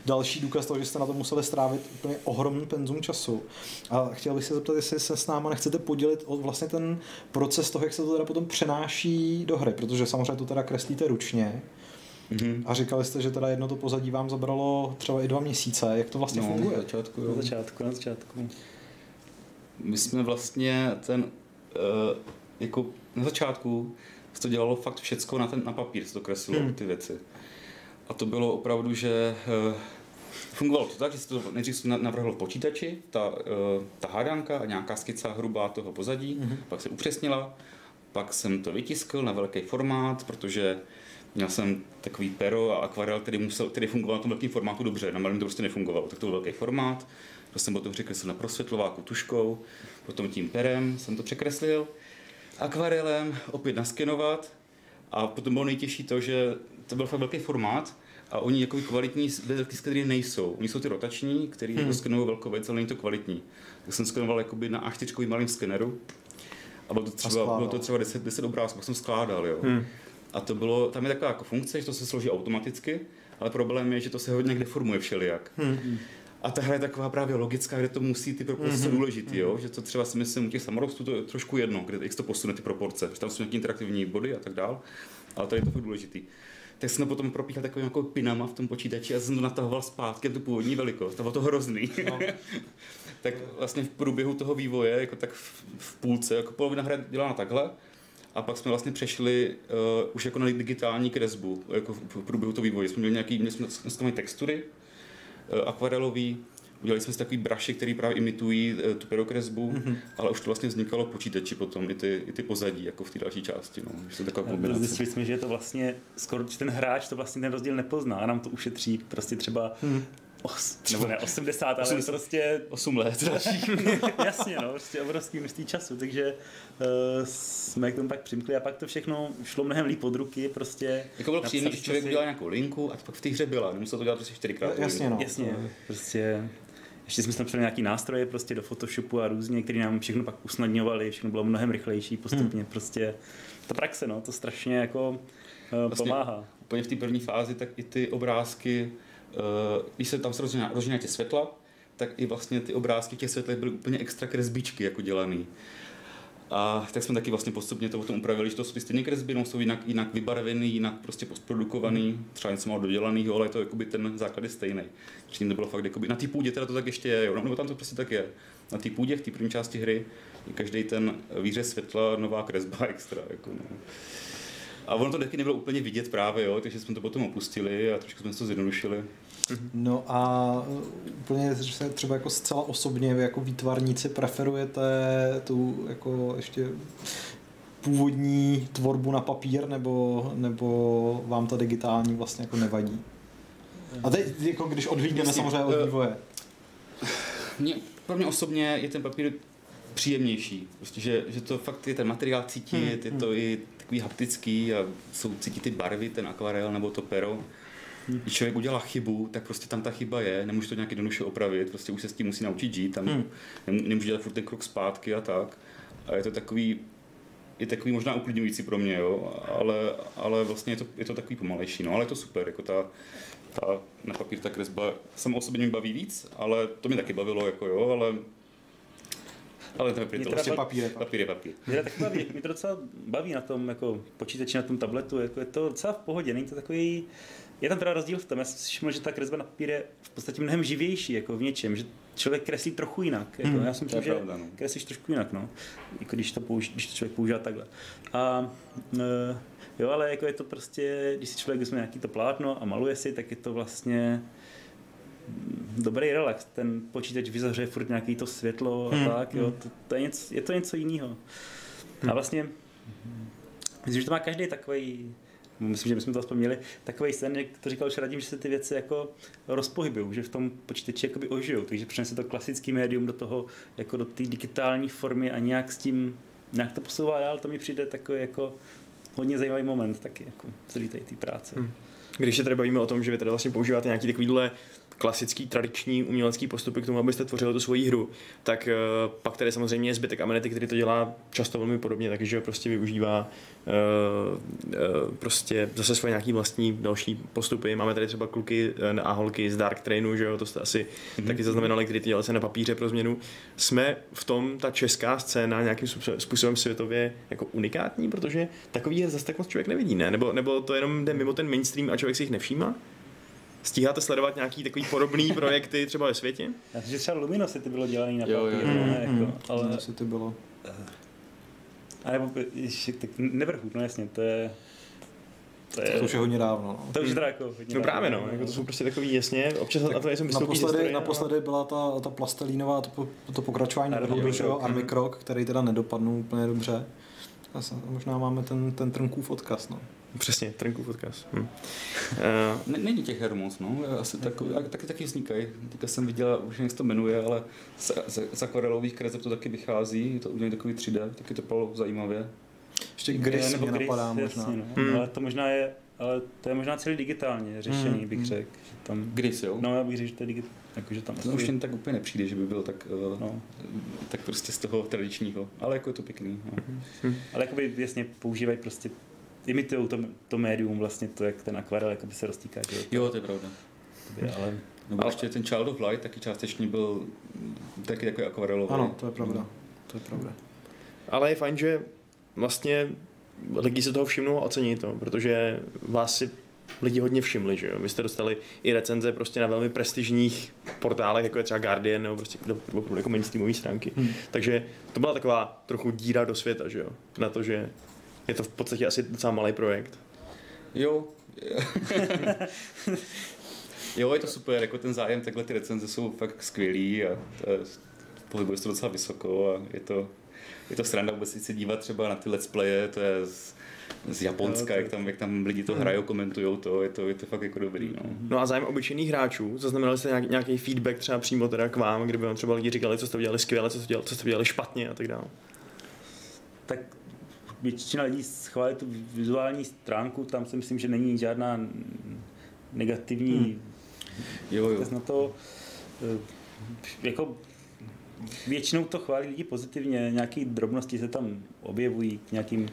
Speaker 4: další důkaz toho, že jste na to museli strávit úplně ohromný penzum času. A chtěl bych se zeptat, jestli se s náma nechcete podělit o vlastně ten proces toho, jak se to teda potom přenáší do hry, protože samozřejmě to teda kreslíte ručně. Mm-hmm. A říkali jste, že teda jedno to pozadí vám zabralo třeba i dva měsíce. Jak to vlastně no, funguje?
Speaker 3: Na začátku, jo. Na začátku, na začátku.
Speaker 2: My jsme vlastně ten, uh, jako na začátku se to dělalo fakt všecko na, ten, na papír, se to kreslilo, hmm. ty věci. A to bylo opravdu, že uh, fungovalo to tak, že se to nejdřív navrhlo v počítači, ta, uh, ta hádanka a nějaká skica hrubá toho pozadí, hmm. pak se upřesnila, pak jsem to vytiskl na velký formát, protože měl jsem takový pero a akvarel, který, musel, který fungoval na tom velkém formátu dobře, na malém to prostě nefungovalo, tak to byl velký formát. To jsem potom překreslil na prosvětlováku tuškou, potom tím perem jsem to překreslil, akvarelem opět naskenovat a potom bylo nejtěžší to, že to byl fakt velký formát a oni jako kvalitní který nejsou. Oni jsou ty rotační, který hmm. skenují velkou věc, ale není to kvalitní. Tak jsem skenoval jakoby na A4 malým skeneru a bylo to třeba, bylo to třeba 10, 10 obrázků, pak jsem skládal, jo. Hmm. A to bylo, tam je taková jako funkce, že to se složí automaticky, ale problém je, že to se hodně deformuje všelijak. Hmm. A ta hra je taková právě logická, kde to musí ty proporce mm-hmm. důležitý, jo? že to třeba si myslím u těch samorostů to je trošku jedno, kde jak to posune ty proporce, že tam jsou nějaké interaktivní body a tak dál, ale tady je to fakt důležitý. Tak jsem to potom propíchal takovým jako pinama v tom počítači a jsem to natahoval zpátky tu původní velikost, to bylo to hrozný. No. tak vlastně v průběhu toho vývoje, jako tak v, v půlce, jako polovina hry dělána takhle, a pak jsme vlastně přešli uh, už jako na digitální kresbu, jako v, v průběhu toho vývoje. Jsme měli nějaký, měli jsme, jsme textury, uh, akvarelový, udělali jsme si takový braši, který právě imitují uh, tu perokresbu, mm-hmm. ale už to vlastně vznikalo počítači potom, i ty, i ty pozadí, jako v té další části. No. Že to taková kombinace.
Speaker 3: Zjistili jsme, že je to vlastně, skoro ten hráč to vlastně ten rozdíl nepozná a nám to ušetří prostě třeba mm os, nebo ne 80, ale 80, prostě
Speaker 2: 8 let
Speaker 3: Jasně, no, prostě obrovský množství času, takže uh, jsme k tomu pak přimkli a pak to všechno šlo mnohem líp od ruky, prostě.
Speaker 2: Jako bylo příjemné, že člověk si... udělal nějakou linku a pak v té hře byla, nemusel to dělat prostě čtyřikrát.
Speaker 3: Jasně, no. Jasně, prostě ještě jsme tam přidali nějaký nástroje prostě do Photoshopu a různě, které nám všechno pak usnadňovali, všechno bylo mnohem rychlejší postupně, hmm. prostě ta praxe, no, to strašně jako uh, vlastně pomáhá.
Speaker 2: Úplně v té první fázi, tak i ty obrázky když se tam rozdělá tě světla, tak i vlastně ty obrázky těch světlech byly úplně extra kresbičky jako dělaný. A tak jsme taky vlastně postupně to potom upravili, že to jsou stejné kresby, no, jsou jinak, jinak vybarvený, jinak prostě postprodukovaný, třeba něco málo dodělaný, ale je to jakoby ten základ je stejný. Předtím to bylo fakt jakoby, na té půdě teda to tak ještě je, jo, nebo tam to prostě tak je. Na té půdě v té první části hry je každý ten výřez světla nová kresba extra. Jako, no. A ono to taky nebylo úplně vidět právě, jo, takže jsme to potom opustili a trošku jsme to zjednodušili.
Speaker 4: No a úplně se třeba jako zcela osobně vy jako výtvarníci preferujete tu jako ještě původní tvorbu na papír nebo, nebo vám ta digitální vlastně jako nevadí? A teď jako když odhlídneme samozřejmě od vývoje.
Speaker 2: Mě, pro mě osobně je ten papír příjemnější. Prostě, že, že to fakt je ten materiál cítit, hmm. je to i takový haptický a jsou cítit ty barvy, ten akvarel nebo to pero. Hmm. Když člověk udělá chybu, tak prostě tam ta chyba je, nemůže to nějak jednoduše opravit, prostě už se s tím musí naučit žít, tam hmm. nemůže dělat furt ten krok zpátky a tak. A je to takový, je takový možná uklidňující pro mě, jo, ale, ale vlastně je to, je to takový pomalejší, no, ale je to super, jako ta, ta na papír ta kresba sama o sobě mě baví víc, ale to mě taky bavilo, jako jo, ale ale to je to
Speaker 3: prostě
Speaker 2: papír, je papír. je papír.
Speaker 3: Mě, tak baví, mě to docela baví na tom jako počítači, na tom tabletu, jako je to docela v pohodě, není to takový, je tam teda rozdíl v tom, já jsem si všiml, že ta kresba na papír je v podstatě mnohem živější jako v něčem, že člověk kreslí trochu jinak. Jako, hmm, já jsem myslím, že pravda, no. kreslíš trošku jinak, no. Jako když to, použi, když to člověk používá takhle. A e, jo, ale jako je to prostě, když si člověk vezme nějaký to plátno a maluje si, tak je to vlastně dobrý relax. Ten počítač vyzaře furt nějaký to světlo a hmm. tak, jo. Hmm. To, to je, něco, je to něco jiného. Hmm. A vlastně, myslím, že to má každý takový myslím, že bychom to vzpomněli, takový sen, jak to říkal už Radim, že se ty věci jako rozpohybují, že v tom počítači jakoby ožijou, takže přinese to klasický médium do toho, jako do té digitální formy a nějak s tím, nějak to posouvá dál, to mi přijde takový jako hodně zajímavý moment taky, jako celý té práce. Hmm.
Speaker 1: Když se tady bavíme o tom, že vy tady vlastně používáte nějaký takovýhle klasický, tradiční umělecký postupy k tomu, abyste tvořili tu svoji hru, tak uh, pak tady samozřejmě je zbytek Amenity, který to dělá často velmi podobně, takže prostě využívá uh, uh, prostě zase svoje nějaký vlastní další postupy. Máme tady třeba kluky a holky z Dark Trainu, že jo, to jste asi mm-hmm. taky zaznamenali, který to dělali se na papíře pro změnu. Jsme v tom, ta česká scéna nějakým způsobem světově jako unikátní, protože takový je zase tak moc člověk nevidí, ne? Nebo, nebo to jenom jde mimo ten mainstream a člověk si jich nevšímá? Stíháte sledovat nějaký takový podobný projekty třeba ve světě?
Speaker 3: Já že třeba Luminosity bylo dělané na papíru,
Speaker 4: jo, ne, jako, mm, ale... Luminosity bylo.
Speaker 3: A nebo, ještě, tak nevrhu, no jasně, to je...
Speaker 4: To, je, to už je hodně dávno. No.
Speaker 3: To už je jako hodně
Speaker 1: No právě no, jako to jsou prostě takový jasně, občas tak a to jsem
Speaker 4: naposledy, historie, naposledy byla ta, ta plastelínová, to, to pokračování na Army Krok, který teda nedopadnul úplně dobře. Možná máme ten, ten Trnkův odkaz. No.
Speaker 1: Přesně, Trnkův odkaz. Hm.
Speaker 2: Uh, Není těch her moc, no. Asi takový, taky, taky vznikají. Teďka jsem viděl, už jak se to jmenuje, ale z, z, z akvarelových kreseb to taky vychází. Je to udělaný takový 3D, taky to bylo zajímavě.
Speaker 4: Ještě Gris mě napadá možná. Jasně, no.
Speaker 3: hmm. Ale to možná je ale to je možná celý digitálně řešený, hmm. bych hmm. řekl. Tam,
Speaker 2: Gris, jo?
Speaker 3: No, já bych řekl, že to je digitální. Jako, že tam
Speaker 2: to už jen tak úplně nepřijde, že by byl tak, uh, no. tak prostě z toho tradičního, ale jako je to pěkný. No.
Speaker 3: Hmm. Ale jakoby jasně používají prostě imitují to, to médium vlastně, to, jak ten akvarel jakoby se roztýká. Že?
Speaker 2: Jo, to je pravda. ale... Nebo ale... ještě ten Child of Light taky částečně byl taky takový akvarelový.
Speaker 4: Ano, to je pravda. Hmm. To je pravda.
Speaker 1: Ale je fajn, že vlastně lidi se toho všimnou a ocení to, protože vás si lidi hodně všimli, že jo. Vy jste dostali i recenze prostě na velmi prestižních portálech, jako je třeba Guardian nebo prostě jako mainstreamové stránky. Hmm. Takže to byla taková trochu díra do světa, že jo. Na to, že je to v podstatě asi docela malý projekt.
Speaker 2: Jo. jo, je to super, jako ten zájem, takhle ty recenze jsou fakt skvělý a pohybuje se to docela vysoko a je to, je to sranda vůbec se dívat třeba na ty let's playe, to je z, z Japonska, jak tam, jak tam lidi to hrajou, komentují to, je to, je to fakt jako dobrý. No.
Speaker 1: no a zájem obyčejných hráčů, zaznamenali jste nějaký, nějaký feedback třeba přímo teda k vám, kdyby vám třeba lidi říkali, co jste udělali skvěle, co jste udělali, co jste udělali špatně a tak dále?
Speaker 3: Tak většina lidí schválí tu vizuální stránku, tam si myslím, že není žádná negativní hmm.
Speaker 2: jo, jo.
Speaker 3: na to. Eh, jako většinou to chválí lidi pozitivně, nějaké drobnosti se tam objevují k nějakým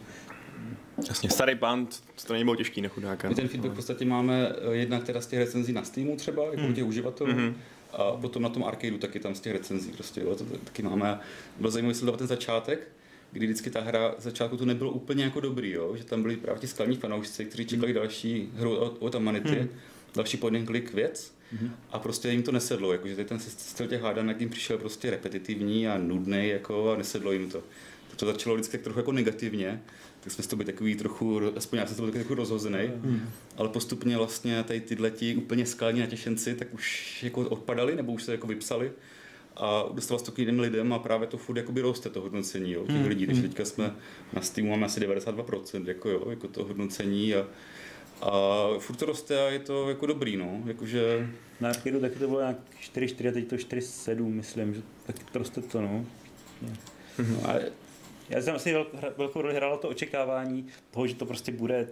Speaker 1: Jasně, starý pán, to není bylo těžký nechudáka.
Speaker 2: My ten feedback v podstatě máme eh, jednak teda z těch recenzí na Steamu třeba, jako hmm. těch uživatelů, hmm. a potom na tom arcadeu taky tam z těch recenzí prostě, jo, to taky máme. Bylo zajímavé sledovat ten začátek, kdy vždycky ta hra začátku to nebylo úplně jako dobrý, jo? že tam byli právě ti skalní fanoušci, kteří čekali hmm. další hru od, od Amanity, hmm. další point klik věc hmm. a prostě jim to nesedlo, jakože ten styl těch hádanek jim přišel prostě repetitivní a nudný jako, a nesedlo jim to. To začalo vždycky tak trochu jako negativně, tak jsme z toho byli takový trochu, aspoň já jsem to byl takový rozhozený, hmm. ale postupně vlastně tady tyhle ti úplně skalní natěšenci tak už jako odpadali nebo už se jako vypsali a dostal se to k jiným lidem a právě to furt jakoby roste to hodnocení jo, těch hmm. lidí, když hmm. teďka jsme na Steamu máme asi 92% jako, jo, jako to hodnocení a, a furt to roste a je to jako dobrý, no, jakože...
Speaker 3: Na Arcade taky to bylo nějak 4-4 a teď to 4-7, myslím, že taky to roste to, no. no a já jsem asi velkou roli hrálo to očekávání toho, že to prostě bude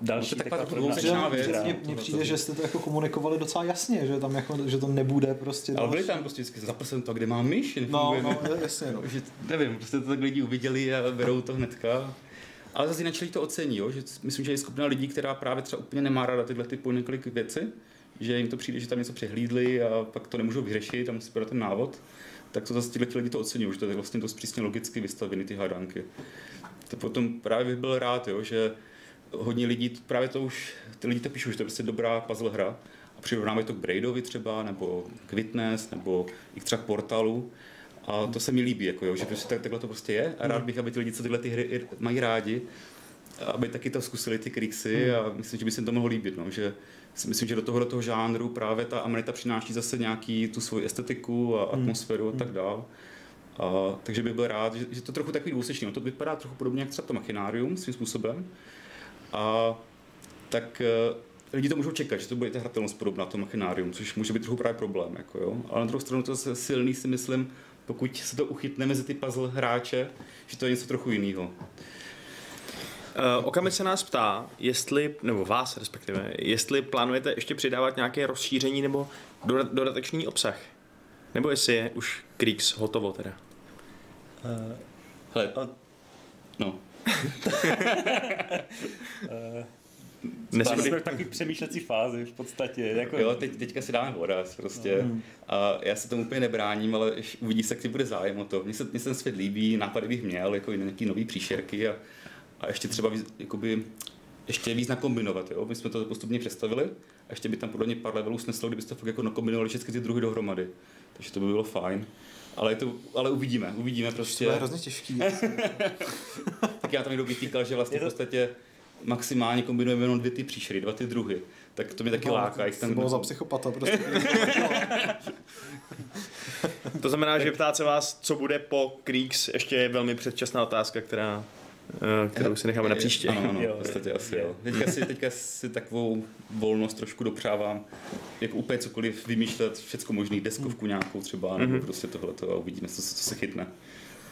Speaker 3: další
Speaker 4: no, taková dvousečná věc. Mně přijde, že jste to jako komunikovali docela jasně, že tam jako, že to nebude prostě.
Speaker 2: Ale byli tam prostě vždycky, zapl to, kde mám myš,
Speaker 4: no, no, jasně, no.
Speaker 2: že, nevím, prostě to tak lidi uviděli a berou to hnedka. Ale zase jinak to ocení, jo? že myslím, že je skupina lidí, která právě třeba úplně nemá ráda tyhle ty po několik věci, že jim to přijde, že tam něco přehlídli a pak to nemůžou vyřešit a musí podat ten návod, tak to zase ti lidi to ocení, že to je vlastně dost přísně logicky vystavený ty hádanky. To potom právě bych byl rád, jo, že hodně lidí, právě to už, ty lidi to píšou, že to je prostě dobrá puzzle hra a přirovnávají to k Braidovi třeba, nebo k Witness, nebo i třeba k Portalu. A to se mi líbí, jako jo, že prostě tak, takhle to prostě je a rád bych, aby ty lidi, co tyhle ty hry mají rádi, aby taky to zkusili ty kriksy hmm. a myslím, že by se to mohlo líbit, no, že si myslím, že do toho, do toho žánru právě ta Amanita přináší zase nějaký tu svoji estetiku a hmm. atmosféru hmm. a tak dál. A, takže bych byl rád, že, že to trochu takový dvousečný. No, to vypadá trochu podobně jak třeba to Machinárium svým způsobem, a tak uh, lidi to můžou čekat, že to bude ta hratelnost podobná to machinárium, což může být trochu právě problém. Jako jo. Ale na druhou stranu to je silný, si myslím, pokud se to uchytne mezi ty puzzle hráče, že to je něco trochu jiného. Uh,
Speaker 1: se nás ptá, jestli, nebo vás respektive, jestli plánujete ještě přidávat nějaké rozšíření nebo dodatečný obsah. Nebo jestli je už Kriegs hotovo teda.
Speaker 2: Uh, hele, no,
Speaker 3: Dneska jsme v takový přemýšlecí fázi v podstatě. Jako...
Speaker 2: Jo, teď, teďka si dáme voraz prostě. Mm. A já se tomu úplně nebráním, ale uvidí se, jak bude zájem o to. Mně se, mně se ten svět líbí, nápady bych měl, jako nějaký nový příšerky a, a ještě třeba víc, jakoby, ještě víc nakombinovat. Jo? My jsme to postupně představili a ještě by tam podle mě pár levelů sneslo, kdybyste fakt jako nakombinovali všechny ty druhy dohromady. Takže to by bylo fajn. Ale, to, ale uvidíme, uvidíme prostě.
Speaker 4: To je hrozně těžký.
Speaker 2: tak já tam někdo vytýkal, že vlastně to... v podstatě maximálně kombinujeme jenom dvě ty příšery, dva ty druhy. Tak to mě taky no, láká.
Speaker 4: To tam... bylo za psychopata prostě.
Speaker 1: to znamená, že ptát se vás, co bude po Creeks, ještě je velmi předčasná otázka, která kterou si necháme na příště.
Speaker 2: Ano, ano, v podstatě asi jo. Teďka si, teďka si takovou volnost trošku dopřávám, jako úplně cokoliv vymýšlet, všecko možný, deskovku nějakou třeba, nebo mm-hmm. prostě tohle a uvidíme, co, co se chytne.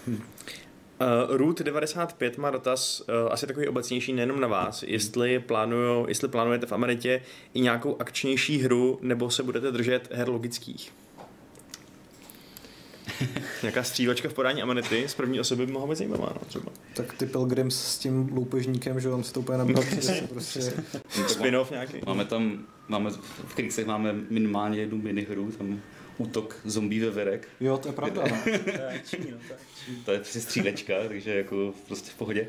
Speaker 1: Uh, Root 95 má dotaz uh, asi takový obecnější nejenom na vás, jestli, plánuju, jestli plánujete v Ameritě i nějakou akčnější hru, nebo se budete držet her logických. Nějaká střívačka v podání Amanity z první osoby by mohla být zajímavá, no, třeba.
Speaker 4: Tak ty Pilgrims s tím loupežníkem, že on si to úplně nabíjí. No, prostě...
Speaker 1: Spin-off nějaký.
Speaker 2: Máme tam, máme, v Krixech máme minimálně jednu minihru, tam útok zombie ve verek.
Speaker 4: Jo, to je pravda. No.
Speaker 3: to je no, to je
Speaker 2: To je prostě střílečka, takže jako prostě v pohodě.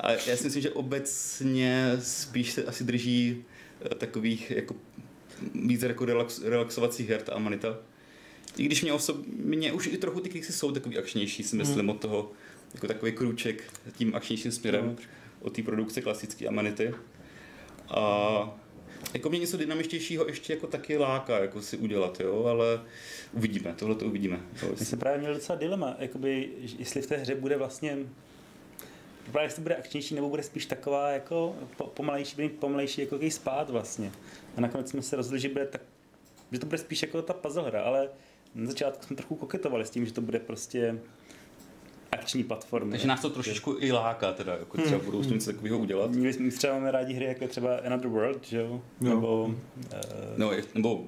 Speaker 2: A já si myslím, že obecně spíš se asi drží takových jako víc jako relax, relaxovacích her ta Amanita i když mě osobně už i trochu ty kliky jsou takový akčnější, si myslím, hmm. od toho, jako takový krůček tím akčnějším směrem hmm. od té produkce klasické Amanity. A jako mě něco dynamičtějšího ještě jako taky láká jako si udělat, jo, ale uvidíme, tohle to uvidíme.
Speaker 3: My jsme právě měli docela dilema, jakoby, jestli v té hře bude vlastně Právě jestli bude akčnější, nebo bude spíš taková jako pomalejší, pomalejší jako spát vlastně. A nakonec jsme se rozhodli, že, bude tak, že to bude spíš jako ta puzzle hra, ale na začátku jsme trochu koketovali s tím, že to bude prostě akční platformy.
Speaker 2: Takže nás to trošičku i láká, teda, jako třeba hmm. budou s tím něco takového udělat.
Speaker 3: My třeba máme rádi hry, jako třeba Another World, že jo? No. Nebo, uh...
Speaker 2: no, nebo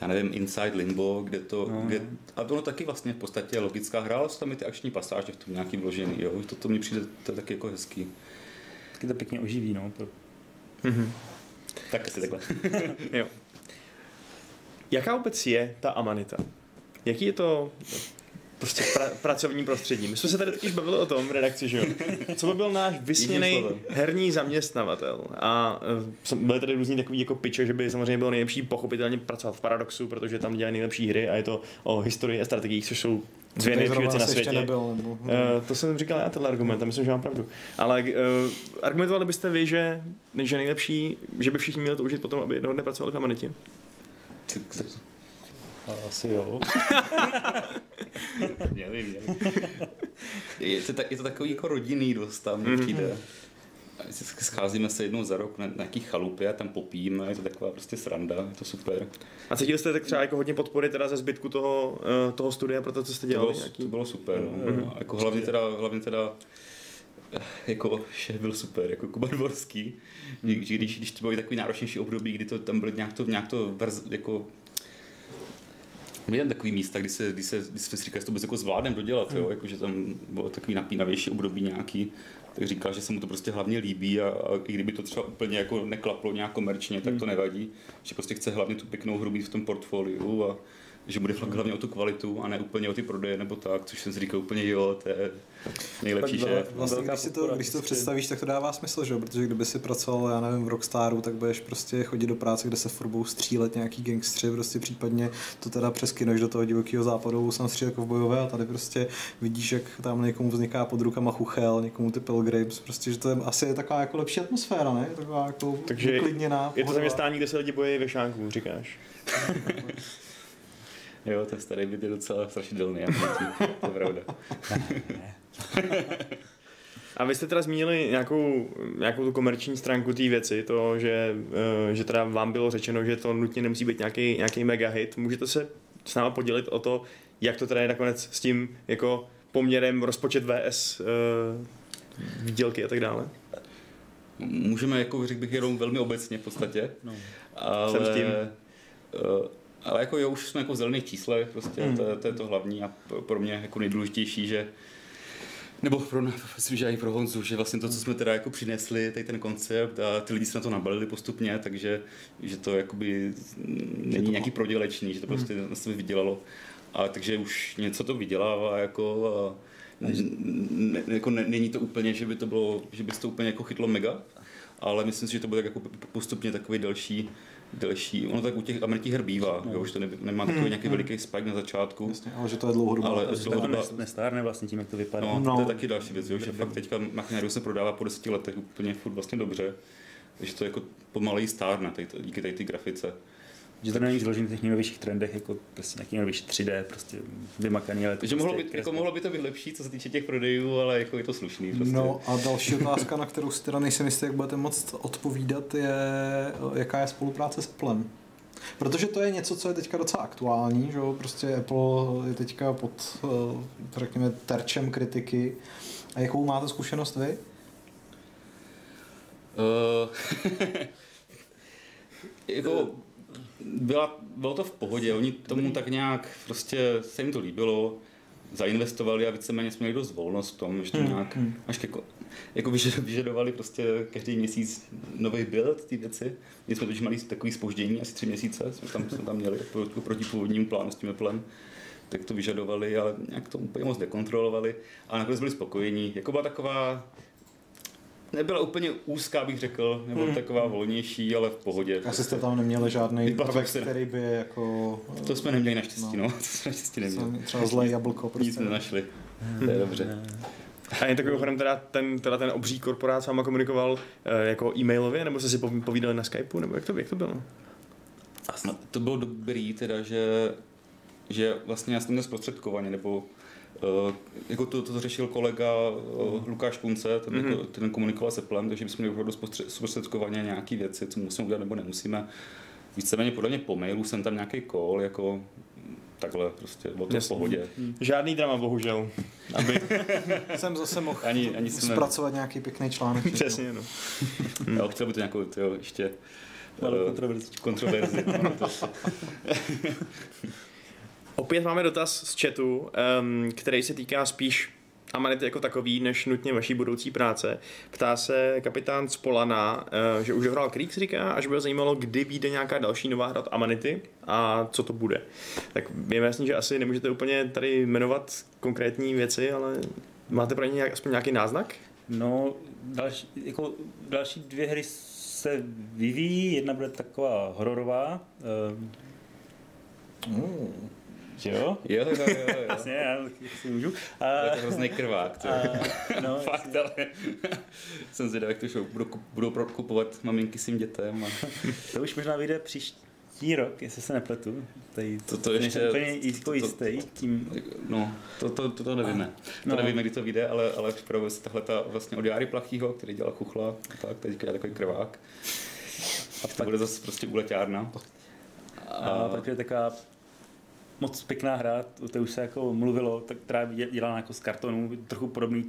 Speaker 2: já nevím, Inside Limbo, kde to, no. kde, a ono taky vlastně v podstatě logická hra, ale jsou tam i ty akční pasáže v tom nějaký vložený, jo, to, to mi přijde to je taky jako hezký.
Speaker 3: Taky to pěkně oživí, no.
Speaker 2: Mm-hmm. Tak asi takhle.
Speaker 1: jo. Jaká vůbec je ta amanita? Jaký je to prostě pra, pracovní prostředí. My jsme se tady totiž bavili o tom v redakci, že jo? Co by byl náš vysněný herní zaměstnavatel? A uh, byly tady různý takový jako piče, že by samozřejmě bylo nejlepší pochopitelně pracovat v Paradoxu, protože tam dělají nejlepší hry a je to o historii a strategiích, což jsou dvě nejlepší věci na světě. Nebyl, nebo... uh, to jsem říkal já, tenhle argument, a myslím, že mám pravdu. Ale uh, argumentovali byste vy, že, že nejlepší, že by všichni měli to užít potom, aby jednoho dne pracovali v Amenitě?
Speaker 3: Asi jo.
Speaker 2: měli, měli. Je to, je to takový jako rodinný dost tam mm-hmm. přijde. Scházíme se jednou za rok na nějaký chalupě a tam popijeme, je to taková prostě sranda, je to super.
Speaker 1: A cítili jste tak třeba jako hodně podpory teda ze zbytku toho, eh, toho studia pro to, co jste dělali?
Speaker 2: To bylo, to bylo super, no. mm-hmm. jako hlavně teda, hlavně teda jako šéf byl super, jako Kuba Dvorský, když, když, když to bylo takový náročnější období, kdy to tam bylo nějak to, nějak to verz, jako Měl takový místa, kdy se, kdy se, kdy se říkal, že to jako zvládnem dodělat, jo? Hmm. Jako, že tam bylo takový napínavější období nějaký, tak říkal, že se mu to prostě hlavně líbí a, a i kdyby to třeba úplně jako neklaplo nějak komerčně, tak to hmm. nevadí, že prostě chce hlavně tu pěknou hru mít v tom portfoliu a že bude fakt hlavně o tu kvalitu a ne úplně o ty prodeje nebo tak, což jsem si říkal úplně jo, to je nejlepší šéf.
Speaker 4: Vlastně, když si to, když to prostě. představíš, tak to dává smysl, že? protože kdyby si pracoval, já nevím, v Rockstaru, tak budeš prostě chodit do práce, kde se furt střílet nějaký gangstři, prostě případně to teda přeskyneš do toho divokého západu, jsem střílet bojové a tady prostě vidíš, jak tam někomu vzniká pod rukama chuchel, někomu ty pilgrims, prostě, že to je asi je taková jako lepší atmosféra, ne? Taková jako
Speaker 1: Takže je to zaměstnání, kde se lidi bojí ve šánku, říkáš.
Speaker 2: Jo, ten starý byt je docela strašidelný, to je pravda.
Speaker 1: A vy jste teda zmínili nějakou, nějakou tu komerční stránku té věci, to, že, eh, že teda vám bylo řečeno, že to nutně nemusí být nějaký, nějaký mega hit. Můžete se s náma podělit o to, jak to teda je nakonec s tím jako poměrem rozpočet VS uh, eh, výdělky a tak dále?
Speaker 2: Můžeme, jako řekl bych, jenom velmi obecně v podstatě. No. Ale, Jsem s tím. Uh, ale jako jo, už jsme jako v zelených číslech, prostě mm. to, to, je to hlavní a pro mě jako nejdůležitější, že nebo pro myslím, že i pro Honzu, že vlastně to, co jsme teda jako přinesli, tady ten koncept a ty lidi se na to nabalili postupně, takže že to jakoby není nějaký prodělečný, že to prostě mm. sebe vydělalo. A takže už něco to vydělává jako a ne, jako ne, není to úplně, že by to bylo, že by to úplně jako chytlo mega, ale myslím si, že to bude jako postupně takový další delší. Ono tak u těch amerických her bývá, no. jo, už to ne, nemá takový hmm. nějaký hmm. veliký spike na začátku.
Speaker 4: Jasně, ale že to je dlouhodobá.
Speaker 2: Ale
Speaker 3: dlouhodobá... nestárne vlastně tím, jak to vypadá.
Speaker 2: No, no. to je taky další věc, jo, že fakt teďka Machinario se prodává po deseti letech úplně furt vlastně dobře. Takže to jako pomaleji stárne tady, díky tady ty grafice.
Speaker 3: Že to není založený na těch nejnovějších trendech, jako prostě nějaký nejnovější 3D, prostě vymakaný, ale
Speaker 2: to Takže prostě mohlo, by, jako mohlo by to být lepší, co se týče těch prodejů, ale jako je to slušný. Prostě.
Speaker 4: No a další otázka, na kterou si teda nejsem jistý, jak budete moc odpovídat, je, jaká je spolupráce s Applem. Protože to je něco, co je teďka docela aktuální, že jo? prostě Apple je teďka pod, eh, řekněme, terčem kritiky. A jakou máte zkušenost vy?
Speaker 2: Uh, jako, byla, bylo to v pohodě, oni tomu tak nějak prostě se jim to líbilo, zainvestovali a víceméně jsme měli dost volnost v tom, že to hmm, nějak hmm. až ke, jako vyžadovali prostě každý měsíc nový build ty věci. My jsme totiž mali takový spoždění, asi tři měsíce jsme tam, jsme tam měli proti původnímu plánu s tím Applem tak to vyžadovali, ale nějak to úplně moc dekontrolovali a nakonec byli spokojení. Jako byla taková nebyla úplně úzká, bych řekl, nebo hmm. taková volnější, ale v pohodě.
Speaker 4: Asi jste tam neměli žádný prvek, který by jako...
Speaker 2: To jsme neměli naštěstí, no. no. To jsme naštěstí neměli.
Speaker 4: Třeba zlé jablko.
Speaker 2: Prostě. Nic nenašli. Hmm. To je dobře.
Speaker 1: A jen takovým chodem teda ten, teda ten obří korporát s váma komunikoval e, jako e-mailově, nebo jste si povídali na Skypeu, nebo jak to, jak to bylo?
Speaker 2: No, to bylo dobrý, teda, že, že vlastně já jsem měl zprostředkovaně, nebo jako to, to řešil kolega uh, Lukáš Kunce, ten, mm-hmm. ten komunikoval se Plem, takže bychom měli opravdu zprostředkovaně nějaké věci, co musíme udělat nebo nemusíme. Víceméně podle mě po mailu jsem tam nějaký call, jako takhle prostě bylo to v pohodě.
Speaker 1: Hmm. Žádný drama, bohužel. Aby...
Speaker 4: jsem zase mohl ani, ani jsme... zpracovat nějaký pěkný článek.
Speaker 1: Přesně, no.
Speaker 2: Já chtěl by to nějakou, tyjo, ještě uh, kontroverzi. kontroverzi no,
Speaker 1: Opět máme dotaz z chatu, um, který se týká spíš Amanity jako takový, než nutně vaší budoucí práce. Ptá se kapitán Spolana, eh, že už hrál Creeks, říká, až by ho zajímalo, kdy vyjde nějaká další nová hra od Amanity a co to bude. Tak je jasný, že asi nemůžete úplně tady jmenovat konkrétní věci, ale máte pro ně nějak, aspoň nějaký náznak?
Speaker 3: No, další, jako další dvě hry se vyvíjí, jedna bude taková hororová, uh. Jo?
Speaker 2: Jo, jo, jo, jo.
Speaker 3: Jasně, já si můžu.
Speaker 2: A, je to hrozný krvák. To. A, no, Fakt, ale jsem zvědavý, jak to show budou, budou kupovat maminky svým dětem. A...
Speaker 3: to už možná vyjde příští rok, jestli se nepletu.
Speaker 2: Tady, to, to ještě,
Speaker 3: úplně to, jistý. Tím...
Speaker 2: No, to, to, to, to nevíme. To no. nevíme, kdy to vyjde, ale, ale připravuje se tahle ta vlastně od Jary Plachýho, který dělal chuchla, tak teďka je takový krvák. A to bude zase prostě úleťárna.
Speaker 3: A, a pak je taková moc pěkná hra, o té už se jako mluvilo, tak, která je dělána jako z kartonů, trochu podobný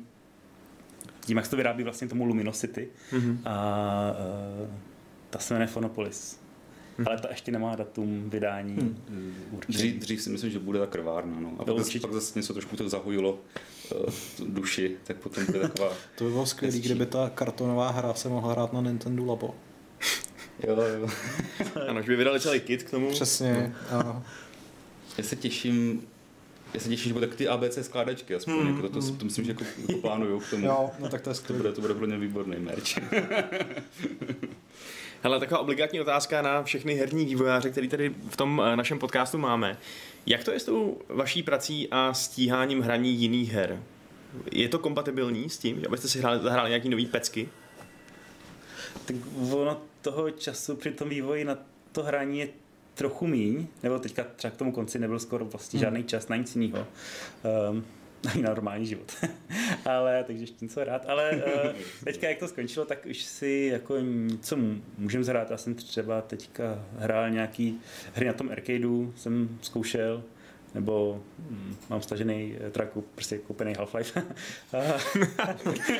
Speaker 3: tím, jak se to vyrábí vlastně tomu Luminosity. Mm-hmm. A uh, ta se jmenuje Phonopolis. Hmm. Ale ta ještě nemá datum vydání. Hmm.
Speaker 2: Dřív, dřív si myslím, že bude ta krvárna. No. A pak, zase, pak zase něco trošku to zahojilo uh, duši, tak potom bude taková...
Speaker 4: to by bylo skvělé, kdyby ta kartonová hra se mohla hrát na Nintendo Labo.
Speaker 2: jo, jo.
Speaker 1: ano, že by vydali celý kit k tomu.
Speaker 4: Přesně. No.
Speaker 2: Já se těším, já se těším, že bude tak ty ABC skládačky, aspoň hmm, jako to, to, to, myslím, že jako, jako plánuju k tomu.
Speaker 4: Jo, no tak to je
Speaker 2: to bude, to bude pro mě výborný merch.
Speaker 1: Hele, taková obligátní otázka na všechny herní vývojáře, který tady v tom eh, našem podcastu máme. Jak to je s tou vaší prací a stíháním hraní jiných her? Je to kompatibilní s tím, že abyste si hráli, zahráli nějaký nový pecky?
Speaker 3: Tak ono toho času při tom vývoji na to hraní je trochu míň, nebo teďka třeba k tomu konci nebyl skoro vlastně hmm. žádný čas na nic jiného. Um, ani na normální život. ale takže ještě něco rád. Ale uh, teďka, jak to skončilo, tak už si jako něco můžeme zhrát. Já jsem třeba teďka hrál nějaký hry na tom arcadeu, jsem zkoušel nebo hm, mám stažený eh, teda koup, prostě koupený Half-Life.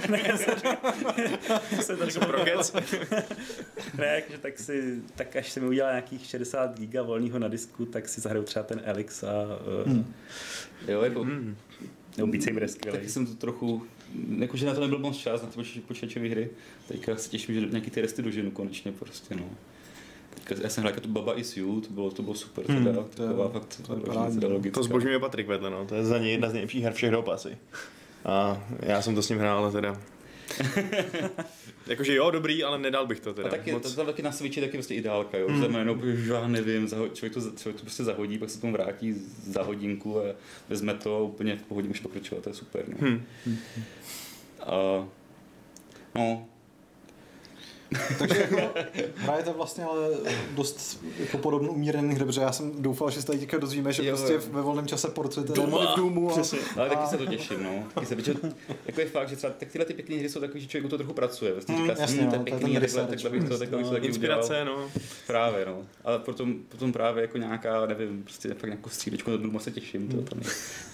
Speaker 1: ne, se to pro
Speaker 3: ne, že tak, si, tak až se mi udělá nějakých 60 giga volného na disku, tak si zahraju třeba ten Elix a uh, hmm.
Speaker 2: jo, jako, hmm.
Speaker 3: nebo Beat Saber je skvělý.
Speaker 2: Taky jsem to trochu, jakože na to nebyl moc čas, na ty počítačové hry, teďka se těším, že nějaký ty resty doženu konečně prostě, no já jsem hrál jako tu Baba is You, to bylo, to bylo super, hmm, teda, to taková je, fakt to,
Speaker 1: je to zbožňuje Patrik vedle, no, to je za něj jedna z nejlepších her všech dob asi. A já jsem to s ním hrál, ale teda Jakože jo, dobrý, ale nedal bych to teda.
Speaker 2: A taky, moc... to, to, taky na Switchi taky prostě ideálka, jo. Mm. Znamená, že já nevím, zaho- člověk, to, člověk to prostě zahodí, pak se tomu vrátí za hodinku a vezme to úplně v pohodě, může pokračovat, to je super. No. Hmm. A, no,
Speaker 4: takže jako hrajete vlastně ale dost jako podobnou umírený hry, protože já jsem doufal, že se tady teďka dozvíme, že jo, prostě jo. ve volném čase porcujete démony v Doomu.
Speaker 2: A, ale taky se to těším, no. Taky se, protože, jako je fakt, že třeba tak tyhle ty pěkné hry jsou takové, že člověk to trochu pracuje. Vlastně
Speaker 4: mm,
Speaker 2: říká,
Speaker 4: jasně,
Speaker 2: hm, to je
Speaker 4: no,
Speaker 2: pěkný, takhle, takhle bych to, takhle bych to taky
Speaker 1: Inspirace, no.
Speaker 2: Právě, no. Ale potom, potom právě jako nějaká, nevím, prostě fakt nějakou střílečku do Doomu se těším, to tam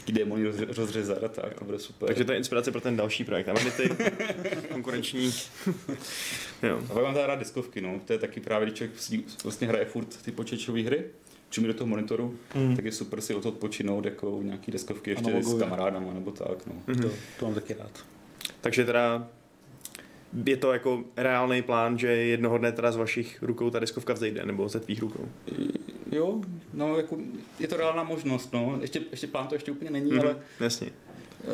Speaker 2: je démony rozřezat a tak, to bude super.
Speaker 1: Takže to je inspirace pro ten další projekt. A ty konkurenční.
Speaker 2: jo. A pak mám rád deskovky, no. To je taky právě, když člověk vlastně hraje furt ty počítačové hry, čím do toho monitoru, mm. tak je super si o to odpočinout jako nějaký deskovky ještě s kamarádama nebo tak. No.
Speaker 3: Mm-hmm. To, to mám taky rád.
Speaker 1: Takže teda je to jako reálný plán, že jednoho dne teda z vašich rukou ta deskovka vzejde, nebo ze tvých rukou?
Speaker 2: Jo, no jako je to reálná možnost, no. Ještě, ještě plán to ještě úplně není, mm-hmm. ale...
Speaker 1: Jasně.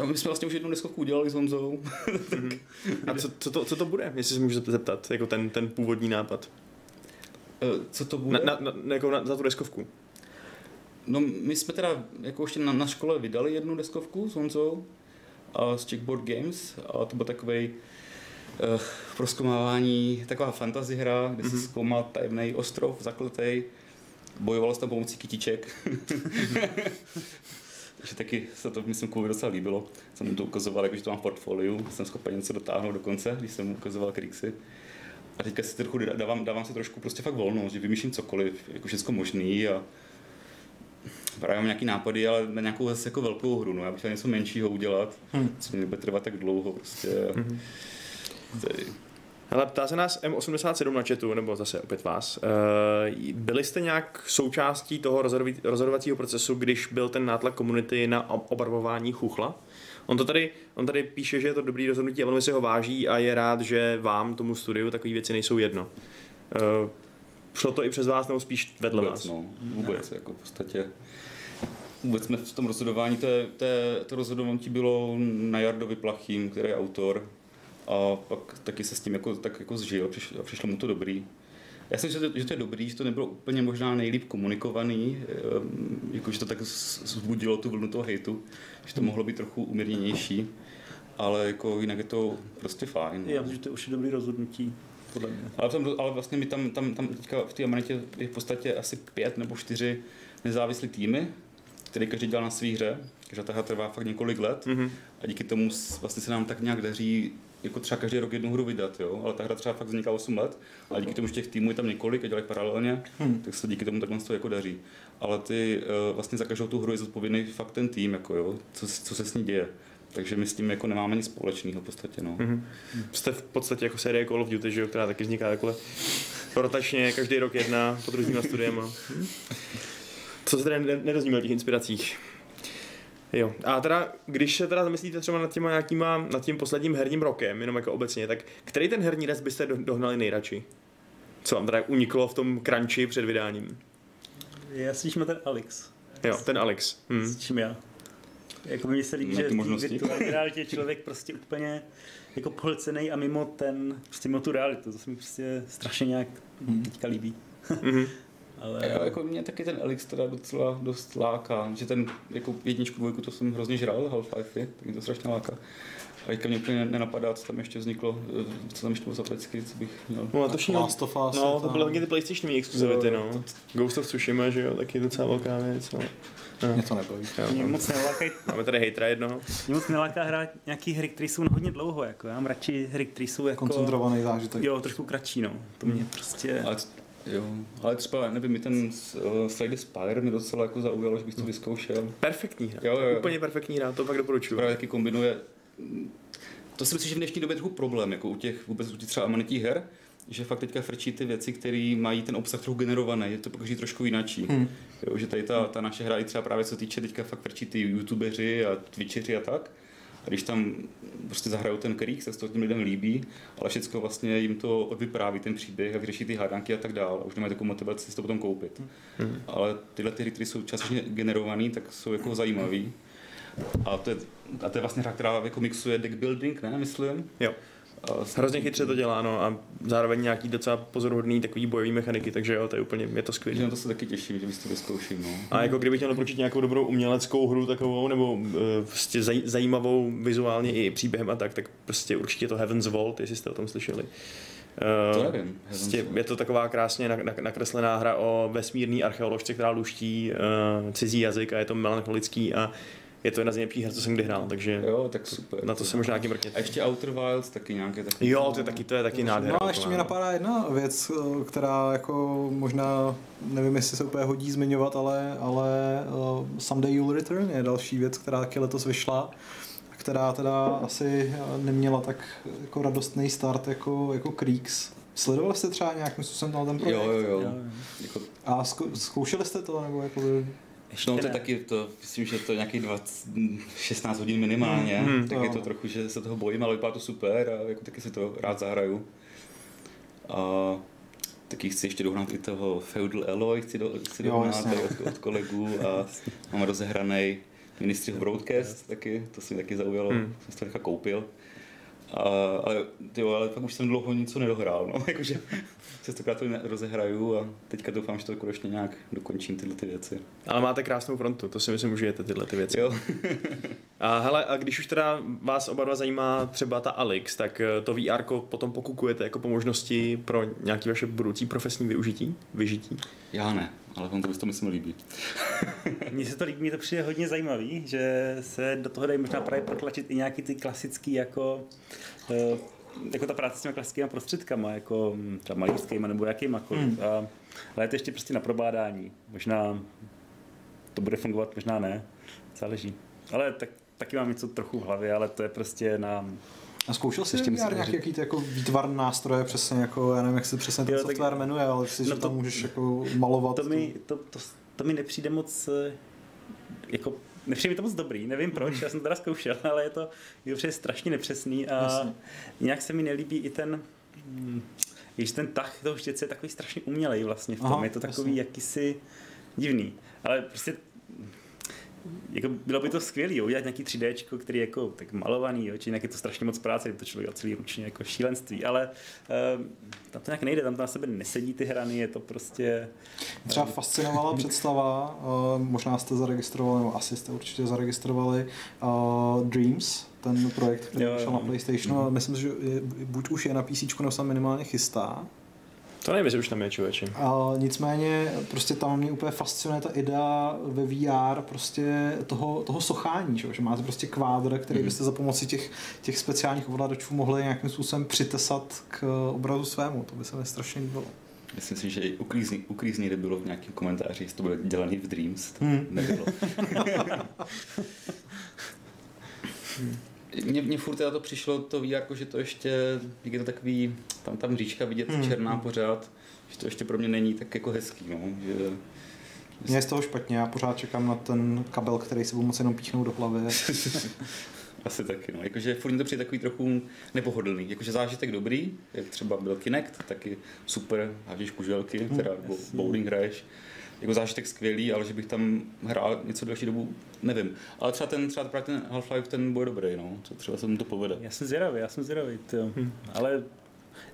Speaker 2: My jsme vlastně už jednu deskovku udělali s Honzou.
Speaker 1: Mm-hmm. A co, co, to, co to bude, jestli se můžu zeptat, jako ten, ten původní nápad?
Speaker 2: Uh, co to bude?
Speaker 1: Na, na, na, jako na, za tu deskovku.
Speaker 2: No my jsme teda jako ještě na, na škole vydali jednu deskovku s Honzou a z Checkboard Games a to byl takový uh, eh, proskomávání, taková fantasy hra, kde mm-hmm. se mhm. zkoumal tajemný ostrov zakletej, bojovalo se tam pomocí kytiček. Takže taky se to, myslím, Kubi docela líbilo. Jsem mu to ukazoval, jakože to mám v portfoliu, jsem schopen něco dotáhnout do konce, když jsem mu ukazoval Krixy. A teďka si trochu dávám, dávám si trošku prostě fakt volnost, že vymýšlím cokoliv, jako všechno možný a právě mám nějaký nápady, ale na nějakou zase jako velkou hru, no. Já bych chtěl něco menšího udělat, hmm. co mi nebude trvat tak dlouho prostě. Hmm.
Speaker 1: Tady. Hele, ptá se nás M87 na chatu, nebo zase opět vás. Uh, byli jste nějak součástí toho rozhodovacího procesu, když byl ten nátlak komunity na obarvování chuchla? On to tady, on tady píše, že je to dobrý rozhodnutí a velmi si ho váží a je rád, že vám, tomu studiu, takové věci nejsou jedno. Uh, šlo to i přes vás, nebo spíš vedle
Speaker 2: vůbec,
Speaker 1: vás?
Speaker 2: No, vůbec, jako v podstatě vůbec jsme v tom rozhodování, to, to, to rozhodování bylo na Jardovi Plachým, který je autor a pak taky se s tím jako, tak jako zžil přišlo, a přišlo mu to dobrý. Já si myslím, že to je dobrý, že to nebylo úplně možná nejlíp komunikovaný, ehm, jakože to tak vzbudilo tu vlnu toho hejtu, že to mohlo být trochu umírněnější, ale jako jinak je to prostě fajn.
Speaker 3: Já myslím, že to je už dobrý rozhodnutí. Podle mě.
Speaker 2: Ale, tam, ale vlastně my tam, tam, tam teďka v té Amanitě je v podstatě asi pět nebo čtyři nezávislí týmy, který každý dělá na své hře, takže ta hra trvá fakt několik let mm-hmm. a díky tomu vlastně se nám tak nějak daří jako třeba každý rok jednu hru vydat, jo? ale ta hra třeba fakt vzniká 8 let, a díky tomu, že těch týmů je tam několik a dělají paralelně, hmm. tak se díky tomu takhle to jako daří. Ale ty uh, vlastně za každou tu hru je zodpovědný fakt ten tým, jako jo? Co, co se s ní děje. Takže my s tím jako nemáme nic společného v podstatě. No. Mm-hmm.
Speaker 1: Jste v podstatě jako série Call of Duty, že jo, která taky vzniká takhle rotačně, každý rok jedna pod různýma studiema. Co se tedy nedozvíme o těch inspiracích? Jo. A teda, když se teda zamyslíte třeba nad těma nějakýma, nad tím posledním herním rokem, jenom jako obecně, tak který ten herní rest byste dohnali nejradši? Co vám teda uniklo v tom crunchi před vydáním?
Speaker 3: Já slyším ten Alex.
Speaker 1: Jo, ten Alex.
Speaker 3: Hmm. Slyším já. Jako mi se líbí, že virtuální realitě člověk prostě úplně jako pohlcený a mimo ten, prostě mimo tu realitu. To se mi prostě strašně nějak hmm. teďka líbí. mm-hmm.
Speaker 2: Ale... Já, jako mě taky ten Elix teda docela dost láká, že ten jako jedničku, dvojku to jsem hrozně žral, Half-Life, tak mě to strašně láká. A teďka mě úplně nenapadá, co tam ještě vzniklo, eh, co tam ještě bylo za pecky, co bych měl.
Speaker 1: No, to všechno, Last of Us. No, to byly hodně ty PlayStation exkluzivity, no. To... Ghost of Tsushima, že jo, taky docela velká věc, no.
Speaker 4: No. Mě to nebaví.
Speaker 3: Mě moc nelákají.
Speaker 1: Máme tady hejtra jednoho.
Speaker 3: Mě moc neláká hrát nějaký hry, které jsou hodně dlouho. Jako. Já mám radši hry, které jsou jako...
Speaker 4: Koncentrovaný zážitek.
Speaker 3: Jo, trošku kratší, no. To mě prostě...
Speaker 2: Ale Jo, ale třeba, nevím, mi ten uh, Slade Spire mi docela jako zaujalo, že bych to vyzkoušel.
Speaker 1: Perfektní hra, jo, jo, jo. úplně perfektní hra, to pak doporučuju.
Speaker 2: Právě taky kombinuje, to si myslím, že v dnešní době je trochu problém, jako u těch vůbec u těch třeba amanitých her, že fakt teďka frčí ty věci, které mají ten obsah trochu generovaný, je to pokaždé trošku jináčí. Hmm. Jo, že tady ta, ta naše hra i třeba právě co týče teďka fakt frčí ty youtubeři a twitcheři a tak, když tam prostě zahrajou ten krík, se to těm lidem líbí, ale všechno vlastně jim to odvypráví ten příběh a vyřeší ty hádanky a tak dále. Už nemají takovou motivaci si to potom koupit. Hmm. Ale tyhle ty hry, které jsou částečně generované, tak jsou jako zajímavé. A to je, a to je vlastně hra, která jako mixuje deck building, ne, myslím?
Speaker 1: Jo. Hrozně chytře to dělá, no, a zároveň nějaký docela pozoruhodný takový bojový mechaniky, takže jo, to je úplně, je to skvělé.
Speaker 2: Na to se taky těším, že bys to vyzkouším, no.
Speaker 1: A jako kdybych měl doporučit nějakou dobrou uměleckou hru takovou, nebo uh, prostě zaj, zajímavou vizuálně i příběhem a tak, tak prostě určitě to Heaven's Vault, jestli jste o tom slyšeli.
Speaker 2: Uh, to nevím.
Speaker 1: Prostě je to taková krásně nakreslená hra o vesmírný archeoložce, která luští uh, cizí jazyk a je to melancholický a je to jedna z nejlepších her, co jsem kdy hrál, takže
Speaker 2: jo, tak super.
Speaker 1: na to se možná nějaký mrkněte.
Speaker 2: A ještě Outer Wilds taky nějaké taky.
Speaker 1: Jo, to je taky, to je taky nádhera.
Speaker 4: No a ještě mě napadá jedna věc, eh, která jako možná, nevím, jestli se úplně hodí zmiňovat, ale, ale uh, Someday You'll Return je další věc, která taky letos vyšla která teda asi neměla tak jako radostný start jako, jako Creeks. Sledovali jste třeba nějakým způsobem ten projekt?
Speaker 2: Jo, jo, jo. jo.
Speaker 4: A zkoušeli jste to? Nebo jako
Speaker 2: ještě no to je taky, to, myslím, že to je nějakých 20, 16 hodin minimálně, hmm, hmm, tak je to trochu, že se toho bojím, ale vypadá to super a jako taky si to rád zahraju. A taky chci ještě dohnat i toho Feudal Alloy, chci, do, chci dohnat od, od kolegů a mám rozehraný Ministry of Broadcast taky, to si taky zaujalo, hmm. jsem to koupil. A, ale, tyjo, ale pak už jsem dlouho nic nedohrál, no, jakože častokrát to rozehraju a teďka doufám, že to konečně nějak dokončím tyhle ty věci.
Speaker 1: Ale máte krásnou frontu, to si myslím, užijete tyhle ty věci.
Speaker 2: Jo.
Speaker 1: a hele, a když už teda vás oba dva zajímá třeba ta Alex, tak eh, to VR potom pokukujete jako po možnosti pro nějaké vaše budoucí profesní využití, vyžití?
Speaker 2: Já ne, ale on to, to myslím líbí.
Speaker 3: Mně se to líbí, mě to přijde hodně zajímavý, že se do toho dají možná právě protlačit i nějaký ty klasický jako uh, jako ta práce s těmi klasickými prostředkama, jako hm, třeba malířskými nebo jakýmakoliv. Hmm. A, ale je to ještě prostě na probádání. Možná to bude fungovat, možná ne. Záleží. Ale tak, taky mám něco trochu v hlavě, ale to je prostě na
Speaker 4: a zkoušel jsi ještě nějaký jaký jako výtvar nástroje, přesně jako, já nevím, jak se přesně ten jo, software tak, jmenuje, ale si, no že to, tam můžeš jako malovat.
Speaker 3: To mi, to, to, to mi nepřijde moc eh, jako nepřijde mi to moc dobrý, nevím proč, já jsem to teda zkoušel, ale je to, je to strašně nepřesný a Jasně. nějak se mi nelíbí i ten, hm, když ten tah toho štětce je takový strašně umělej vlastně v tom, Aha, je to takový jasně. jakýsi divný, ale prostě jako bylo by to skvělé, udělat nějaký 3D, který je jako tak malovaný, jo, či nějaký to strašně moc práce, to člověk celý ručně jako šílenství, ale uh, tam to nějak nejde, tam to na sebe nesedí ty hrany, je to prostě...
Speaker 4: Třeba fascinovala představa, uh, možná jste zaregistrovali, nebo asi jste určitě zaregistrovali uh, Dreams, ten projekt, který vyšel na PlayStationu, mm-hmm. myslím, že je, buď už je na PC, nebo se minimálně chystá,
Speaker 1: to nevím, jestli už tam je člověče.
Speaker 4: A nicméně prostě tam mě úplně fascinuje ta idea ve VR prostě toho, toho sochání, že, že máte prostě kvádr, který mm. byste za pomoci těch, těch speciálních ovladačů mohli nějakým způsobem přitesat k obrazu svému. To by se mi strašně líbilo.
Speaker 2: Myslím si, že i uklízný, uklízný bylo v nějakém komentáři, jestli to bude dělaný v Dreams. Hmm. Nebylo. Mně, mně furt teda to přišlo to VR, jako, že to ještě, jak je to takový, tam tam říčka vidět hmm. černá pořád, že to ještě pro mě není tak jako hezký, no, že...
Speaker 4: Mně je z toho špatně, já pořád čekám na ten kabel, který se budu moci jenom píchnout do hlavy.
Speaker 2: Asi taky, no. Jakože furt to přijde takový trochu nepohodlný. Jakože zážitek dobrý, jak třeba byl Kinect, taky super, hážeš kuželky, teda hmm, bowling hraješ jako zážitek skvělý, ale že bych tam hrál něco další dobu, nevím. Ale třeba ten, třeba právě ten Half-Life, ten bude dobrý, no. Třeba se mu to povede.
Speaker 3: Já jsem zvědavý, já jsem zvědavý, hm. ale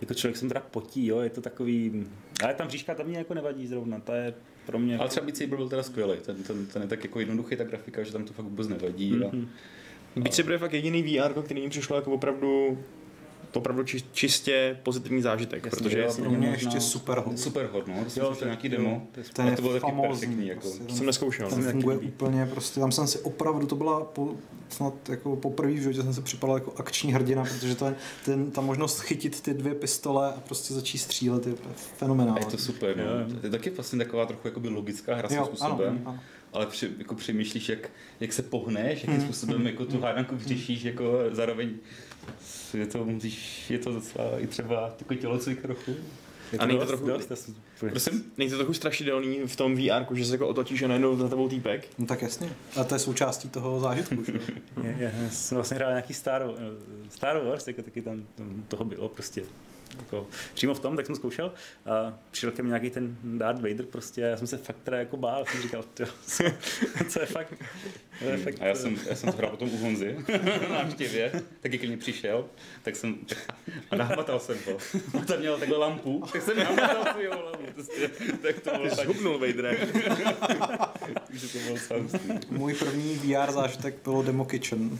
Speaker 3: jako člověk jsem teda potí, jo, je to takový, ale tam říška tam mě jako nevadí zrovna, ta je pro mě...
Speaker 2: Ale třeba Beat Saber byl teda skvělý, ten, ten, ten, je tak jako jednoduchý ta grafika, že tam to fakt vůbec nevadí. Mm-hmm. A.
Speaker 1: Beat Saber je fakt jediný VR, který mi přišlo jako opravdu opravdu čistě pozitivní zážitek,
Speaker 4: jasně, protože je pro mě ještě super hod.
Speaker 2: Super hod, no, to jo, to nějaký demo,
Speaker 4: ten je to bylo taky perfektní,
Speaker 1: jako. Prostě, jsem neskoušel.
Speaker 4: Ten funguje úplně, prostě tam jsem si opravdu, to byla po, snad jako poprvé v životě jsem se připadal jako akční hrdina, protože to je, ten, ta možnost chytit ty dvě pistole a prostě začít střílet je fenomenální.
Speaker 2: Je to super, no. To je taky vlastně taková trochu jako by logická hra jo, způsobem. Ano, ano ale při, jako přemýšlíš, jak, jak se pohneš, jakým hmm. způsobem jako tu hádanku vyřešíš, jako zároveň je to, musíš, je to docela i třeba takový tělocvik trochu.
Speaker 1: Je a není to trochu, dost, prosím, není to trochu strašidelný v tom VR, že se jako otočíš a najednou za tebou týpek?
Speaker 4: No tak jasně. A to je součástí toho zážitku.
Speaker 3: je, je, já jsem vlastně hrál nějaký Star, Star Wars, jako taky tam, tam toho bylo prostě jako přímo v tom, tak jsem zkoušel a přišel ke mně nějaký ten Darth Vader prostě a já jsem se fakt teda jako bál, jsem říkal, tyjo, co je fakt,
Speaker 2: to je fakt... A já jsem, já jsem to hrál potom u Honzy na návštěvě, taky ke mně přišel, tak jsem, a nahmatal jsem to. A tam měl takhle lampu, tak jsem nahmatal tu jeho lampu, prostě, tak to bylo
Speaker 1: tak... Zhubnul Vader.
Speaker 2: Takže to bylo
Speaker 4: Můj první VR zážitek bylo Demo Kitchen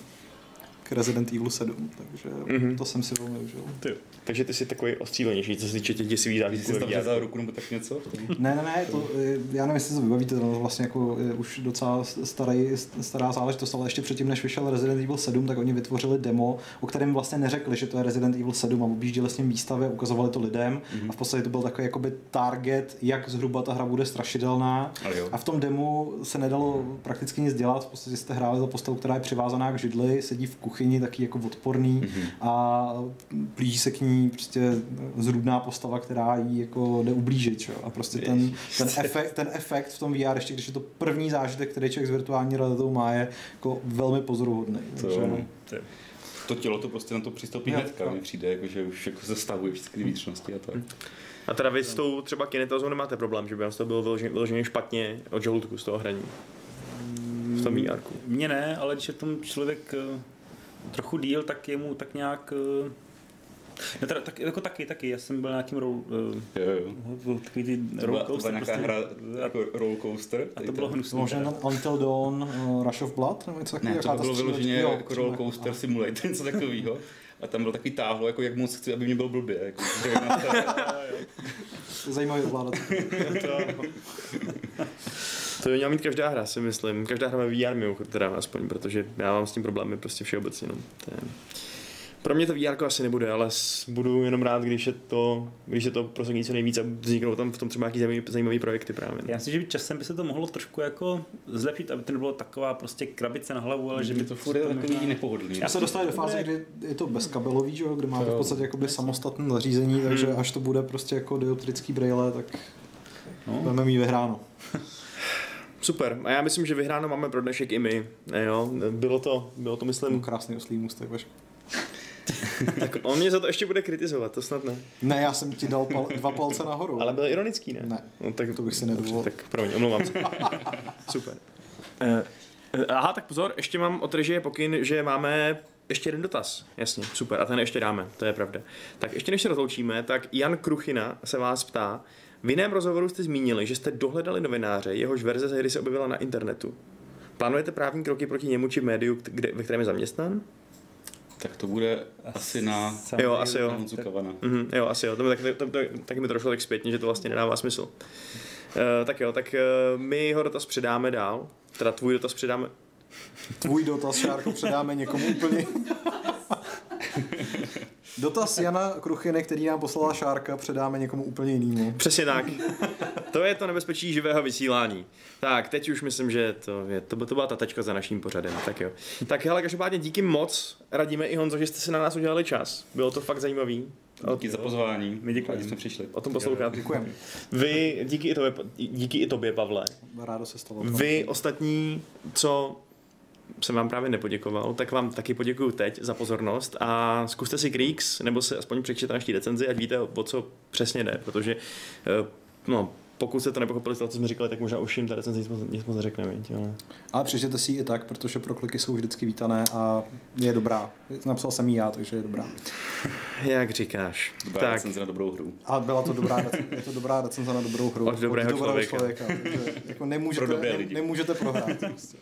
Speaker 4: k Resident Evil 7, takže mm-hmm. to jsem si velmi užil.
Speaker 1: Ty. Takže ty jsi takový ostřílenější, co se týče těch děsivých zážitků.
Speaker 2: Jsi tam za ruku nebo tak něco?
Speaker 4: ne, ne, ne, to, eh, já nevím, jestli to vybavíte, to vlastně jako je už docela starý, stará záležitost, ale ještě předtím, než vyšel Resident Evil 7, tak oni vytvořili demo, o kterém vlastně neřekli, že to je Resident Evil 7 a objížděli s ním výstavy, ukazovali to lidem mm-hmm. a v podstatě to byl takový jakoby target, jak zhruba ta hra bude strašidelná. A v tom demo se nedalo prakticky nic dělat, v podstatě jste hráli za postavu, která je přivázaná k židli, sedí v kuchyni, taky jako odporný mm-hmm. a blíží se k ní prostě zrůdná postava, která jí jako jde ublížit. Čo? A prostě ten, ten, efekt, ten efekt v tom VR, ještě když je to první zážitek, který člověk s virtuální realitou má, je jako velmi pozoruhodný. To, takže, no.
Speaker 2: to tělo to prostě na to přistoupí hnedka, mi přijde, jako, že už jako zastavuje všechny vnitřnosti a tak.
Speaker 1: A teda vy s tou třeba kinetozou nemáte problém, že by vám to bylo vyloženě, vyloženě špatně od žaludku z toho hraní? V tom VR.
Speaker 3: Mně ne, ale když je tom člověk eh, trochu díl, tak je mu tak nějak eh, No teda, tak, jako taky, taky, já jsem byl nějakým roll, uh, jo, jo. takový ty roll
Speaker 2: coaster. To byla nějaká prostě, hra jako roll coaster.
Speaker 3: A to bylo hnusné.
Speaker 4: Možná Until Dawn, uh, Rush of Blood, nebo něco
Speaker 2: takového. Ne, to bylo vyloženě jako roll coaster simulator, něco takového. A tam byl takový táhlo, jako jak moc chci, aby mě byl blbě. Jako,
Speaker 4: Zajímavý ovládat.
Speaker 1: To by měla mít každá hra, si myslím. Každá hra má VR mimochodem, teda aspoň, protože já mám s tím problémy prostě všeobecně. No. To je... Pro mě to VR asi nebude, ale budu jenom rád, když je to, když je to prosadí co nejvíc a vzniknou tam v tom třeba nějaký zajímavý, projekty právě.
Speaker 3: Já myslím, že časem by se to mohlo trošku jako zlepšit, aby to nebylo taková prostě krabice na hlavu, ale že by to
Speaker 2: furt je takový možná... nepohodlný.
Speaker 4: Já se dostali do fáze, kdy je to bezkabelový, že, kde máte v podstatě jakoby samostatné zařízení, takže hmm. až to bude prostě jako dioptrický braille, tak no. budeme mít vyhráno.
Speaker 1: super. A já myslím, že vyhráno máme pro dnešek i my. Jo, bylo to, bylo to myslím...
Speaker 4: Krásný oslý můstek, Vašku.
Speaker 1: tak on mě za to ještě bude kritizovat, to snad ne.
Speaker 4: Ne, já jsem ti dal pal, dva palce nahoru.
Speaker 1: Ale byl ironický, ne?
Speaker 4: Ne,
Speaker 1: no, tak,
Speaker 4: to bych si nedovolil.
Speaker 1: Tak promiň, omlouvám se. Super. Uh, aha, tak pozor, ještě mám od režie pokyn, že máme ještě jeden dotaz, jasně, super, a ten ještě dáme, to je pravda. Tak ještě než se rozloučíme, tak Jan Kruchina se vás ptá, v jiném rozhovoru jste zmínili, že jste dohledali novináře, jehož verze hry se objevila na internetu. Plánujete právní kroky proti němu či médiu, kde, ve kterém je zaměstnan?
Speaker 2: Tak to bude asi na...
Speaker 1: Jo, asi jo. Mm-hmm, jo, asi jo. To, tak, to, to, tak mi to došlo tak zpětně, že to vlastně nedává smysl. Uh, tak jo, tak uh, my jeho dotaz předáme dál. Teda tvůj dotaz předáme...
Speaker 4: Tvůj dotaz, Šárko, předáme někomu úplně... Dotaz Jana Kruchiny, který nám poslala Šárka, předáme někomu úplně jinému.
Speaker 1: Přesně tak. To je to nebezpečí živého vysílání. Tak, teď už myslím, že to, je, to, to byla ta tečka za naším pořadem. Tak jo. Tak hele, každopádně díky moc. Radíme i Honzo, že jste si na nás udělali čas. Bylo to fakt zajímavý.
Speaker 2: Díky za pozvání.
Speaker 1: My děkujeme,
Speaker 2: že jsme přišli.
Speaker 1: O tom poslouchat.
Speaker 4: Děkujeme.
Speaker 1: Vy, díky i tobě, díky i tobě, Pavle.
Speaker 4: Rádo se stalo.
Speaker 1: Vy ostatní, co jsem vám právě nepoděkoval, tak vám taky poděkuju teď za pozornost a zkuste si Creeks, nebo se aspoň přečtěte naší recenzi, ať víte, o co přesně jde, protože eh, no, pokud jste to nepochopili, to, co jsme říkali, tak možná už jim ta recenze nic, nic moc neřekne. Ale...
Speaker 4: ale přečtěte si ji i tak, protože prokliky jsou vždycky vítané a je dobrá. Napsal jsem ji já, takže je dobrá.
Speaker 1: Jak říkáš.
Speaker 2: Dobrá tak. recenze na dobrou hru.
Speaker 4: A byla to dobrá, je to dobrá recenze na dobrou hru.
Speaker 1: Od dobrého od člověka. člověka
Speaker 4: takže jako nemůžete, ne, nemůžete prohrát. Prostě.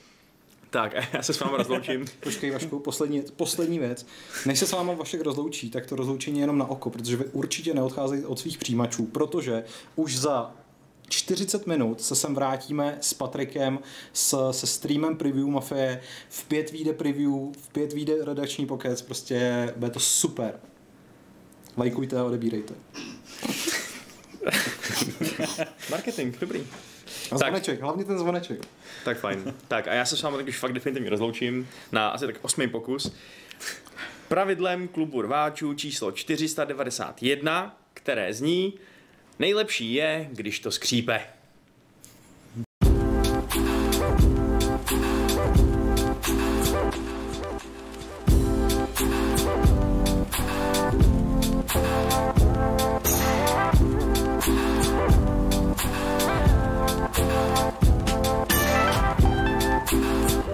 Speaker 1: Tak, já se s vámi rozloučím.
Speaker 4: Počkej, Vašku, poslední, poslední věc. Než se s váma Vašek rozloučí, tak to rozloučení je jenom na oko, protože vy určitě neodcházejte od svých přijímačů, protože už za 40 minut se sem vrátíme s Patrikem s, se streamem preview Mafie, v pět vyjde preview, v pět vyjde redakční pokec, prostě bude to super. Lajkujte a odebírejte.
Speaker 1: Marketing, dobrý.
Speaker 4: A zvoneček, tak. hlavně ten zvoneček.
Speaker 1: Tak fajn. Tak a já se s vámi tak už fakt definitivně rozloučím na asi tak osmý pokus. Pravidlem klubu rváčů číslo 491, které zní Nejlepší je, když to skřípe.